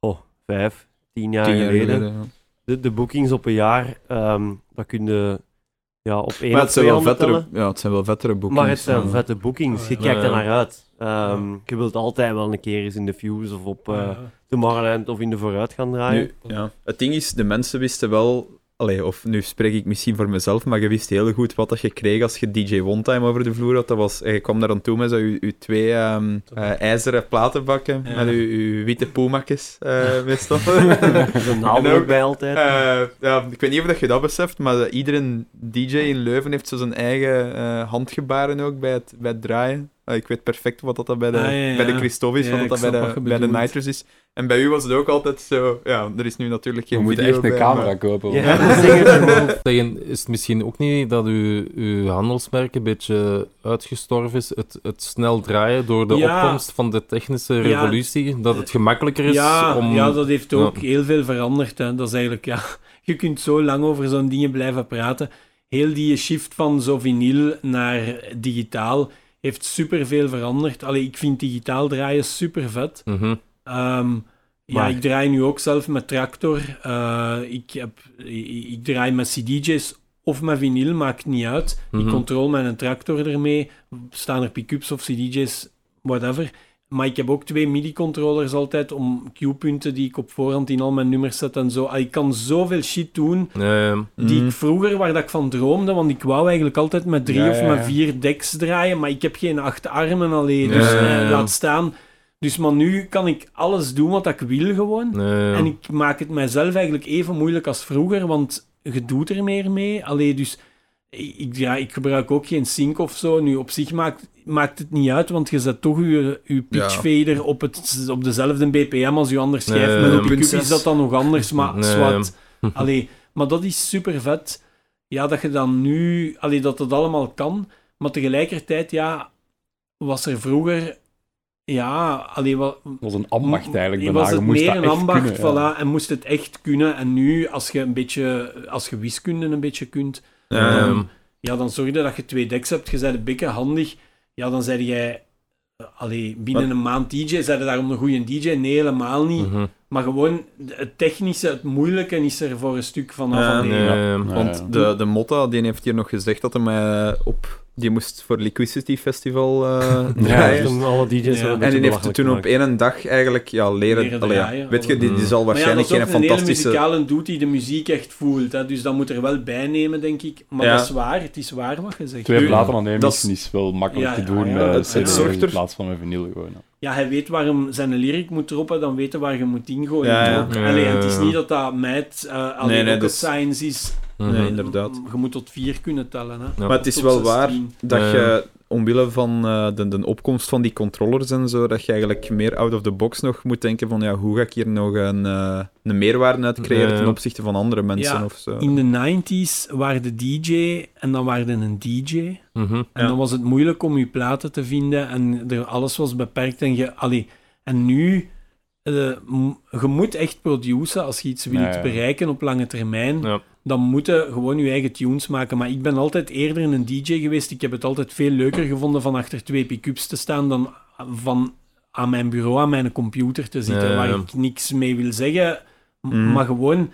Oh, vijf, tien jaar
Tien jaar
geleden.
geleden, ja.
De, de boekings op een jaar, ehm, dat kun je ja, op één
Maar
of
het zijn, wel vettere, ja, het zijn wel vettere boekings.
Maar het zijn
ja.
vette boekings. Je kijkt er naar uit. Ehm, Je wilt altijd wel een keer eens in de Fuse of op eh
ja.
Tomorrowland of in de Vooruit gaan draaien.
Nu, ja. Het ding is, de mensen wisten wel allee, of nu spreek ik misschien voor mezelf, maar je wist heel goed wat dat je kreeg als je DJ One Time over de vloer had. Dat was, je kwam daar aan toe met zo je, je twee ehm, eh, ijzeren platenbakken
Ja.
met je, je witte poemakjes, eh meestal. [LAUGHS] [LAUGHS] Ook
bij altijd.
Eh, ja, ik weet niet of dat je dat beseft, maar eh, iedere DJ in Leuven heeft zo zijn eigen eh, handgebaren ook bij het, bij het draaien. Eh, ik weet perfect wat dat bij de,
Ah, ja, ja.
bij de Christophe is,
Ja,
wat dat bij de,
je
bij de. Nitrous is. En bij u was het ook altijd zo... Ja, er is nu natuurlijk
We
geen
moeten
video
echt een
bij,
camera
maar-
kopen.
Ja, dat [LAUGHS] [LAUGHS]
is het misschien ook niet dat uw, uw handelsmerk een beetje uitgestorven is? Het, het snel draaien door de
Ja.
opkomst van de technische
Ja.
revolutie? Dat het gemakkelijker is
ja,
om...
ja, dat heeft ook
Ja.
heel veel veranderd. Hè. Dat is eigenlijk, ja, [LAUGHS] je kunt zo lang over zo'n dingen blijven praten. Heel die shift van zo vinyl naar digitaal heeft superveel veranderd. Allee, ik vind digitaal draaien super vet.
Mhm.
Ehm, ja, ik draai nu ook zelf met tractor. Eh, ik, heb, ik, ik draai met CD'tjes of met vinyl, maakt niet uit. Ik
Mhm.
controle met een tractor ermee. Staan er pick-ups of CD'tjes, whatever. Maar ik heb ook twee MIDI-controllers altijd om Q-punten die ik op voorhand in al mijn nummers zet en zo. Ik kan zoveel shit doen die
Mhm.
ik vroeger, waar dat ik van droomde, want ik wou eigenlijk altijd met drie
Ja,
of
ja,
met vier decks draaien, maar ik heb geen acht armen alleen, dus eh,
ja.
laat staan. Dus maar nu kan ik alles doen wat ik wil gewoon. En ik maak het mijzelf eigenlijk even moeilijk als vroeger, want je doet er meer mee. Allee, dus ik, ja, ik gebruik ook geen sync of zo. Nu, op zich maakt, maakt het niet uit, want je zet toch je, je pitch fader op, het, op dezelfde BPM als je anders schijft.
Nee,
Met een
punt
pick-up
zes.
is dat dan nog anders, maar
Nee.
zwart. [LAUGHS] Allee, maar dat is super vet. Ja, dat je dan nu, allee, dat het allemaal kan. Maar tegelijkertijd, ja, was er vroeger, ja, allee, wat,
Dat was een ambacht eigenlijk.
je
bijna.
was
Je
het
moest
meer een
echt
ambacht,
kunnen, ja.
voilà, en moest het echt kunnen. En nu, als je een beetje, als je wiskunde een beetje kunt,
Ja,
Ehm,
dan, ja, dan zorg je dat je twee decks hebt, je bent een beetje handig. Ja, dan zei jij, allee, binnen
Wat?
een maand DJ, zei je daarom een goede DJ? Nee, helemaal niet.
mhm.
Maar gewoon, het technische, het moeilijke is er voor een stuk vanaf.
Ja,
Nee,
Ja. Ja.
Want de, de Motta, die heeft hier nog gezegd dat hij mij op... Die moest voor Liquidity Festival eh [LAUGHS] draaien.
Toen alle DJ's
Ja.
een
En die heeft toen op één dag eigenlijk ja, leren...
Leren
allee, ja.
draaien.
Weet je, die, die zal
Maar ja, dat
waarschijnlijk
is ook
geen
een hele
fantastische...
muzikale doet die de muziek echt voelt. Hè? Dus dat moet er wel bij nemen, denk ik. Maar
Ja.
dat is waar, het is waar wat je zegt.
Twee platen aan één is wel makkelijk
Ja,
te
ja,
doen
ja,
met
het-
het
CD
zorgt
in
er-
plaats van met vinyl gewoon. ja.
Ja, hij weet waarom zijn lyric moet droppen, dan weet hij waar je moet ingooien.
Ja, ja.
Ja,
Allee,
ja,
het is
ja.
niet dat dat meid uh, alleen
Nee, nee,
ook een science is.
Mhm.
Nee, inderdaad.
Je moet tot vier kunnen tellen. Hè?
Ja.
Maar het is
Tot
wel waar
16.
dat
Ja.
je, omwille van eh, de, de opkomst van die controllers en zo, dat je eigenlijk meer out of the box nog moet denken van, ja, hoe ga ik hier nog een, eh, een meerwaarde uit creëren
Ja, ja.
ten opzichte van andere mensen
Ja,
of zo.
In de 90s waren de DJ en dan waren er een DJ.
Mhm.
En
Ja.
dan was het moeilijk om je platen te vinden en er, alles was beperkt. En, je, allee, en nu, eh, je moet echt produceren als je iets wilt
Ja, ja.
bereiken op lange termijn.
Ja.
Dan moet je gewoon je eigen tunes maken. Maar ik ben altijd eerder een DJ geweest. Ik heb het altijd veel leuker gevonden van achter twee pick-ups te staan dan van aan mijn bureau, aan mijn computer te zitten, waar ik niks mee wil zeggen.
Mhm.
Maar gewoon,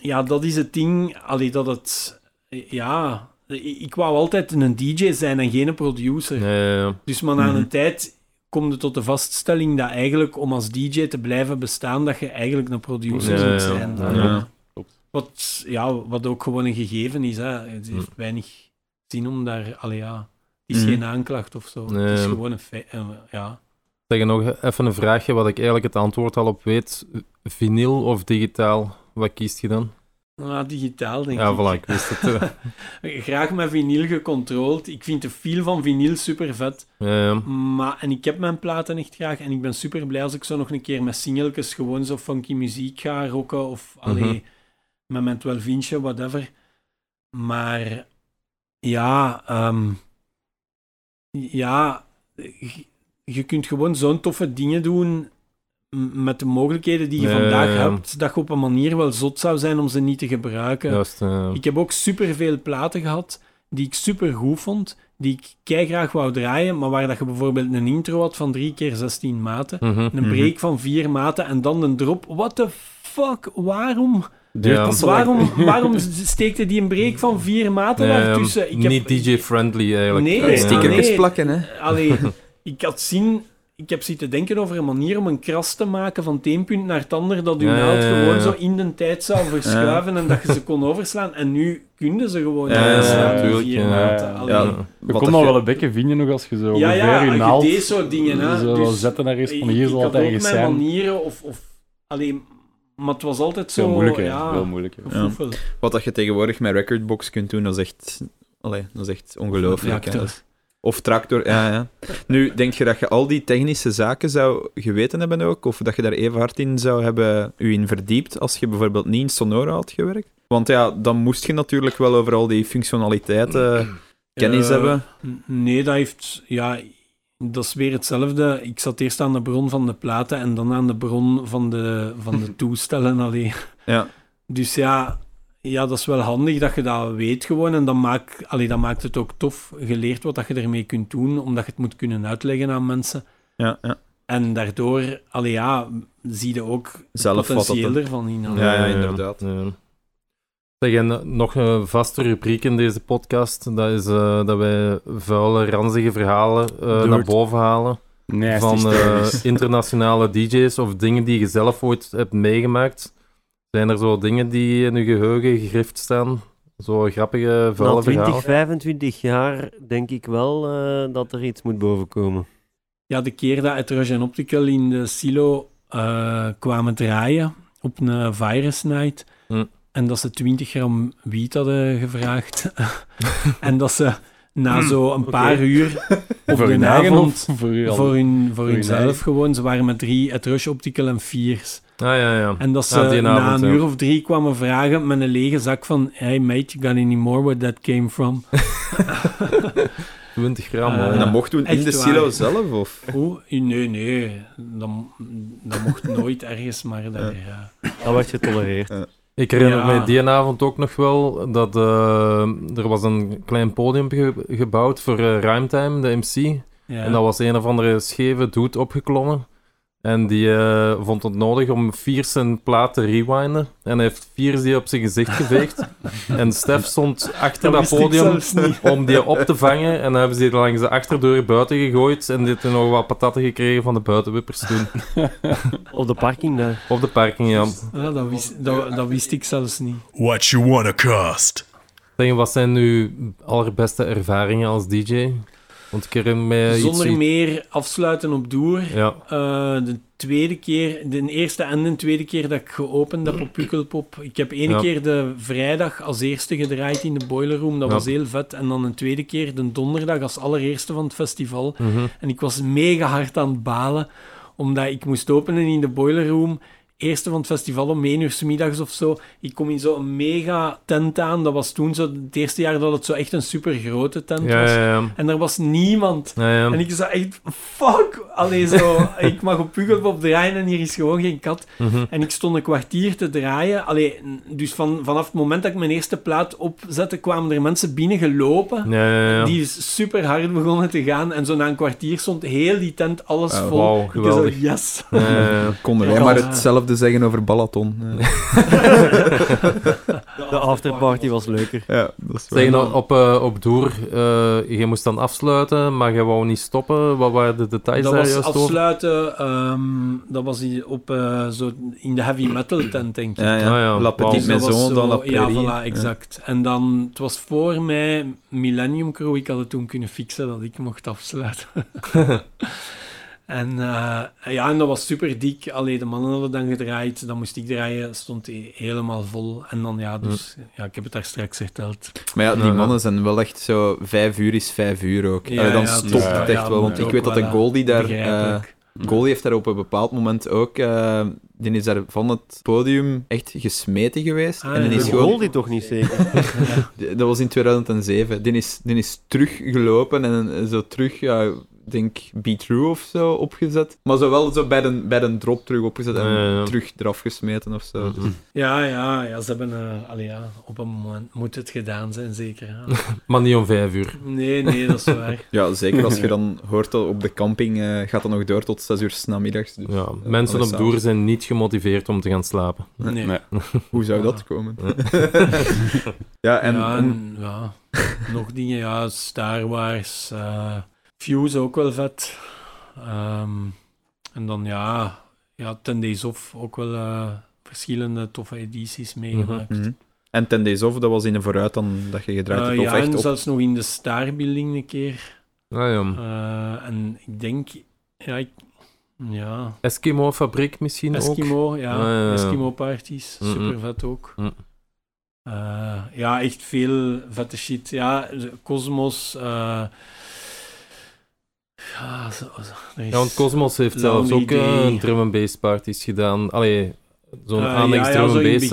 ja, dat is het ding. Allee, dat het, ja, ik wou altijd een DJ zijn en geen producer. Dus maar na
Mhm.
een tijd kom je tot de vaststelling dat eigenlijk om als DJ te blijven bestaan, dat je eigenlijk een producer
Ja,
moet
ja,
zijn.
ja.
Ja.
Wat, ja, wat ook gewoon een gegeven is. Hè. Het heeft
Hm.
weinig zin om daar... Allee, ja, het is
Mhm.
geen aanklacht of zo. Het is
Nee.
gewoon een feit. ja.
Zeg nog even een vraagje wat ik eigenlijk het antwoord al op weet. Vinyl of digitaal? Wat kiest je dan?
Ah, digitaal, denk
Ja,
ik.
voilà, ik wist het. eh. [LAUGHS]
Graag met vinyl gecontroleerd. Ik vind de feel van vinyl super vet.
Ja, ja.
Maar, en ik heb mijn platen echt graag. En ik ben super blij als ik zo nog een keer met singeltjes gewoon zo funky muziek ga rocken. Of allee,
Mhm.
met mijn 12 inch, whatever. Maar ja, ehm, ja, je- je kunt gewoon zo'n toffe dingen doen met de mogelijkheden die je vandaag
ja, ja.
hebt, dat je op een manier wel zot zou zijn om ze niet te gebruiken.
Juist. eh.
Ik heb ook superveel platen gehad die ik super goed vond, die ik kei graag wou draaien, maar waar dat je bijvoorbeeld een intro had van 3 keer 16 maten,
Mhm.
een
Mhm.
break van 4 maten en dan een drop. What the fuck? Waarom?
Ja.
Waarom, [LAUGHS] waarom steekte die een break van 4 maten
Ja,
daartussen? Ik heb-
Niet DJ-friendly eigenlijk.
Nee,
Ja.
Stickertjes
nee.
plakken, hè.
Allee, [LAUGHS] ik had zien... ik heb zitten denken over een manier om een kras te maken van het een punt naar het ander, dat uw
Ja,
naald
ja, ja,
gewoon
ja.
zo in de tijd zou verschuiven en dat je ze kon overslaan. En nu kunnen ze gewoon
Ja, ja,
overslaan,
ja,
vier
ja.
naald.
Ja,
ja.
Je kon nog
je-
wel een beetje vinden nog als je zo
Ja, ja,
je
je
naald
deed soort dingen, hè.
zo
Dus
zetten naar eens van hier
ik
zal
had
het
ook
ergens
mijn
zijn.
manieren, of, of... Allee, maar het was altijd
Veel
zo...
moeilijker,
ja,
veel moeilijker.
gefoefel.
Wat dat je tegenwoordig met Recordbox kunt doen, dat is echt, allee, dat is echt ongelooflijk. hè. Of tractor, ja, ja. Nu, denk je dat je al die technische zaken zou geweten hebben ook? Of dat je daar even hard in zou hebben u in verdiept als je bijvoorbeeld niet in Sonora had gewerkt? Want ja, dan moest je natuurlijk wel over al die functionaliteiten kennis
Eh,
hebben.
n- Nee, dat heeft... Ja, dat is weer hetzelfde. Ik zat eerst aan de bron van de platen en dan aan de bron van de, van de [LAUGHS] toestellen alleen.
Ja.
Dus ja, ja, dat is wel handig dat je dat weet gewoon. En dat, maakt allee, dat maakt het ook tof. geleerd wat dat je ermee kunt doen, omdat je het moet kunnen uitleggen aan mensen.
Ja, ja.
En daardoor, allee, ja, zie je ook
Zelf wat dat
potentieel ervan in.
Ja, ja, inderdaad.
Ja. Zeg, en eh, nog een vaste rubriek in deze podcast, dat is eh, dat wij vuile, ranzige verhalen eh, naar boven halen
Nee,
van eh, internationale DJ's of dingen die je zelf ooit hebt meegemaakt. Zijn er zo dingen die in je geheugen gegrift staan? Zo grappige, vuile
Na 20,
verhalen?
25 jaar denk ik wel eh, dat er iets moet bovenkomen.
Ja, de keer dat het Rush Optical in de silo eh, kwamen draaien op een Virus Night.
Hm.
En dat ze 20 gram wiet hadden gevraagd. [LAUGHS] en dat ze na zo een paar uur [LAUGHS] op
voor
de
hun eigen
avond...
voor?
Voor, hun, voor
hun
hunzelf gewoon. Ze waren met drie, het Rush Optical en Viers.
Ah, ja, ja.
En dat ze
Ja, die
na
avond,
een
ja.
uur of drie kwamen vragen met een lege zak van Hey mate, you got any more where that came from? [LAUGHS]
20 gram, hoor.
En dat mocht toen in de
waar.
silo zelf? Of?
Oeh, nee, nee. Dat, dat mocht nooit ergens, maar daar... ja.
Dat werd getolereerd.
Ik herinner
Ja.
me die avond ook nog wel dat eh, er was een klein podium ge- gebouwd voor eh Rhymetime, de MC.
Ja.
En dat was een of andere scheve dude opgeklommen. En die eh, vond het nodig om Viers zijn plaat te rewinden. En hij heeft Viers die op zijn gezicht geveegd. [LAUGHS] en Stef stond achter dat, podium om die op te vangen. En dan hebben ze die langs de achterdeur buiten gegooid. En die heeft nog wat patatten gekregen van de buitenwippers toen. [LAUGHS]
Op de parking daar.
Op de parking, ja.
Ah, dat, wist, dat, dat wist ik zelfs niet.
What you wanna cost?
Zeg, wat zijn uw allerbeste ervaringen als DJ? Want ik iets...
Zonder meer afsluiten op Doer.
Ja,
Eh, de tweede keer, de eerste en de tweede keer dat ik geopend heb op Pukkelpop. Ik heb één
Ja.
keer de vrijdag als eerste gedraaid in de Boiler Room. Dat
Ja.
was heel vet. En dan een tweede keer de donderdag als allereerste van het festival.
mhm.
En ik was mega hard aan het balen, omdat ik moest openen in de Boiler Room. Eerste van het festival om 1 uur 's middags of zo. Ik kom in zo'n mega tent aan. Dat was toen zo het eerste jaar dat het zo echt een super grote tent
ja,
was.
ja, ja.
En er was niemand. En ik zei echt, fuck! Allee, zo, [LAUGHS] ik mag op Pukkelpop draaien en hier is gewoon geen kat.
Mhm.
En ik stond een kwartier te draaien. Allee, dus van, vanaf het moment dat ik mijn eerste plaat opzette, kwamen er mensen binnen gelopen.
Ja, ja, ja.
Die is super hard begonnen te gaan. En zo na een kwartier stond heel die tent alles
Wauw,
vol. ik
geweldig.
zo, yes.
Ja, ja, ja.
Konden
Ja.
wij maar hetzelfde zeggen over Balaton. Ja, [LAUGHS]
De afterparty was leuker.
ja dat is waar.
Zeg, nou, op, eh, op Doer, eh, je moest dan afsluiten, maar je wou niet stoppen. Wat waren de details daar
was afsluiten. ehm, dat was in- op, eh, zo in de heavy metal tent, denk ik.
Ja, ja.
Ah, ja.
La Petite.
Dus dat was
Maison, dan La
Ja,
Prairie.
voilà, exact. En dan, het was voor mij Millennium Crew. Ik had het toen kunnen fixen dat ik mocht afsluiten. [LAUGHS] en eh, ja, en dat was super dik. Allee, de mannen hadden dan gedraaid. Dan moest ik draaien. Stond hij helemaal vol. En dan, ja, dus... Ja, ik heb het daar straks verteld.
Maar ja, die
Ja.
mannen zijn wel echt zo... Vijf uur is vijf uur ook.
Ja,
Allee, dan
ja,
stopt
dus,
het
ja,
echt wel. Want ik weet dat de. Goldie daar... eh
Begrijpelijk.
Goldie heeft daar op een bepaald moment ook... eh, die is daar van het podium echt gesmeten geweest.
Ah,
en die is gewoon...
Goldie toch niet zeker? [LAUGHS]
Dat was in 2007. Die is, die is teruggelopen en zo terug, ja, denk Be True of zo opgezet. Maar zo wel zo bij de, bij de drop terug opgezet en
Ja, ja, ja.
terug eraf gesmeten of zo. Dus-
Ja, ja, ja, ze hebben... eh allee, ja, op een moment moet het gedaan zijn, zeker. ja. [LAUGHS]
Maar niet om vijf uur.
Nee, nee, dat is waar. [LAUGHS]
ja, zeker als je [LAUGHS] dan hoort dat op de camping eh, gaat dat nog door tot 6 uur 's namiddags. Dus,
Ja, mensen
allee,
op Doer zijn niet gemotiveerd om te gaan slapen.
Nee.
Nee.
Hoe zou dat komen? ja, en,
ja,
en-
en, ja, nog dingen, ja, Star Wars, eh Fuse ook wel vet. Ehm, en dan ja, ja, Ten Days Off ook wel eh, verschillende toffe edities meegemaakt.
Mhm. En Ten Days Off, dat was in een vooruit dan dat je gedraaid
Eh,
hebt? Of
ja,
echt
en
op...
zelfs nog in de Star Building een keer.
Ah, ja.
Eh, en ik denk, ja, ik, ja
Eskimo Fabriek misschien ook.
Eskimo, ja,
Ah, ja, ja.
Eskimo parties,
Mm-mm.
super vet ook.
Mm.
Eh, ja, echt veel vette shit. Ja, de Cosmos. Ja, zo, zo- er is-
Ja, want Cosmos heeft zelfs ook
Day.
eh, drum and bass parties gedaan. Allee, zo'n annex
ja, ja,
drum
zo
and bass.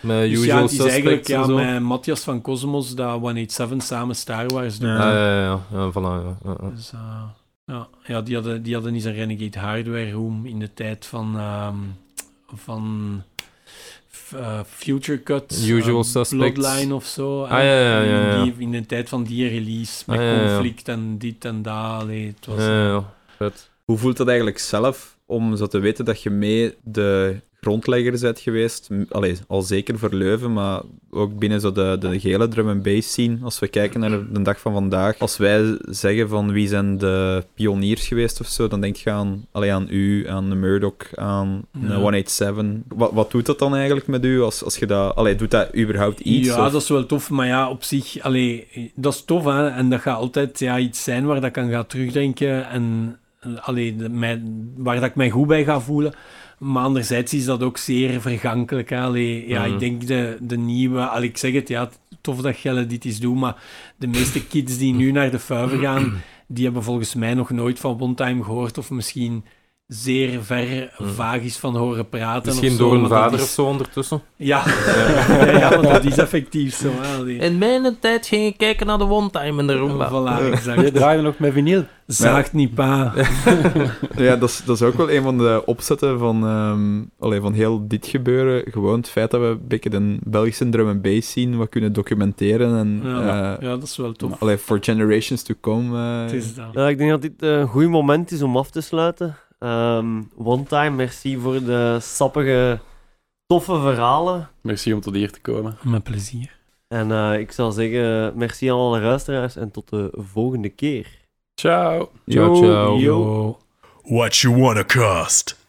Met
Dus
usual
ja, eigenlijk
en zo.
met Matthias van Cosmos dat 187 samen Star Wars doen.
Ja.
Ah, ja, ja, ja. voilà, ja.
Dus, eh, ja, ja die, hadden, die hadden eens een Renegade Hardware Room in de tijd van, ehm, van eh, Future Cut,
Usual
eh,
Suspects.
Bloodline of zo.
Ah, ja, ja, ja, ja.
In, die, in de tijd van die release, met
Ah, ja, ja, ja.
conflict en dit en dat. allee, het was,
Ja, ja, ja. Vet.
Hoe voelt dat eigenlijk zelf om zo te weten dat je mee de grondlegger bent geweest? Allee, al zeker voor Leuven, maar ook binnen zo de, de gele drum and bass scene. Als we kijken naar de dag van vandaag, als wij zeggen van wie zijn de pioniers geweest of zo, dan denk je aan, allee, aan u, aan de Murdoch, aan de
Ja.
187. Wat, wat doet dat dan eigenlijk met u? Als, als je dat, allee, doet dat überhaupt iets?
Ja,
of-
dat is wel tof, maar ja, op zich, allee, dat is tof, hè, en dat gaat altijd ja, iets zijn waar dat ik aan ga terugdenken en allee, de- waar dat ik mij goed bij ga voelen. Maar anderzijds is dat ook zeer vergankelijk. Hè. Allee, ja. Ik denk de, de nieuwe, allee, ik zeg het, ja, tof dat Gelle dit is doen, maar de meeste kids die nu naar de vuiven gaan, die hebben volgens mij nog nooit van One Time gehoord, of misschien zeer ver
Mhm.
vaag is van horen praten.
Misschien
of zo,
door een vader
is-
of zo ondertussen.
Ja, ja, [LAUGHS] ja, want dat is effectief zo.
In mijn tijd ging ik kijken naar de one time in de Roomba.
Voilà,
Je draaide nog met vinyl.
Zaagt niet, pa. [LAUGHS]
Ja, dat is, dat is ook wel een van de opzetten van, ehm allee, van heel dit gebeuren. Gewoon het feit dat we een beetje de Belgische drum and bass scene wat kunnen documenteren. En,
Ja,
eh,
ja, dat is wel tof.
allee, for generations to come. eh,
Het is dat.
Ja, ik denk dat dit een goed moment is om af te sluiten. Ehm, one time, merci voor de sappige, toffe verhalen.
Merci om tot hier te komen.
Met plezier.
En eh, ik zal zeggen, merci aan alle luisteraars en tot de volgende keer.
Ciao.
Ciao, ciao.
Yo.
What you wanna cost?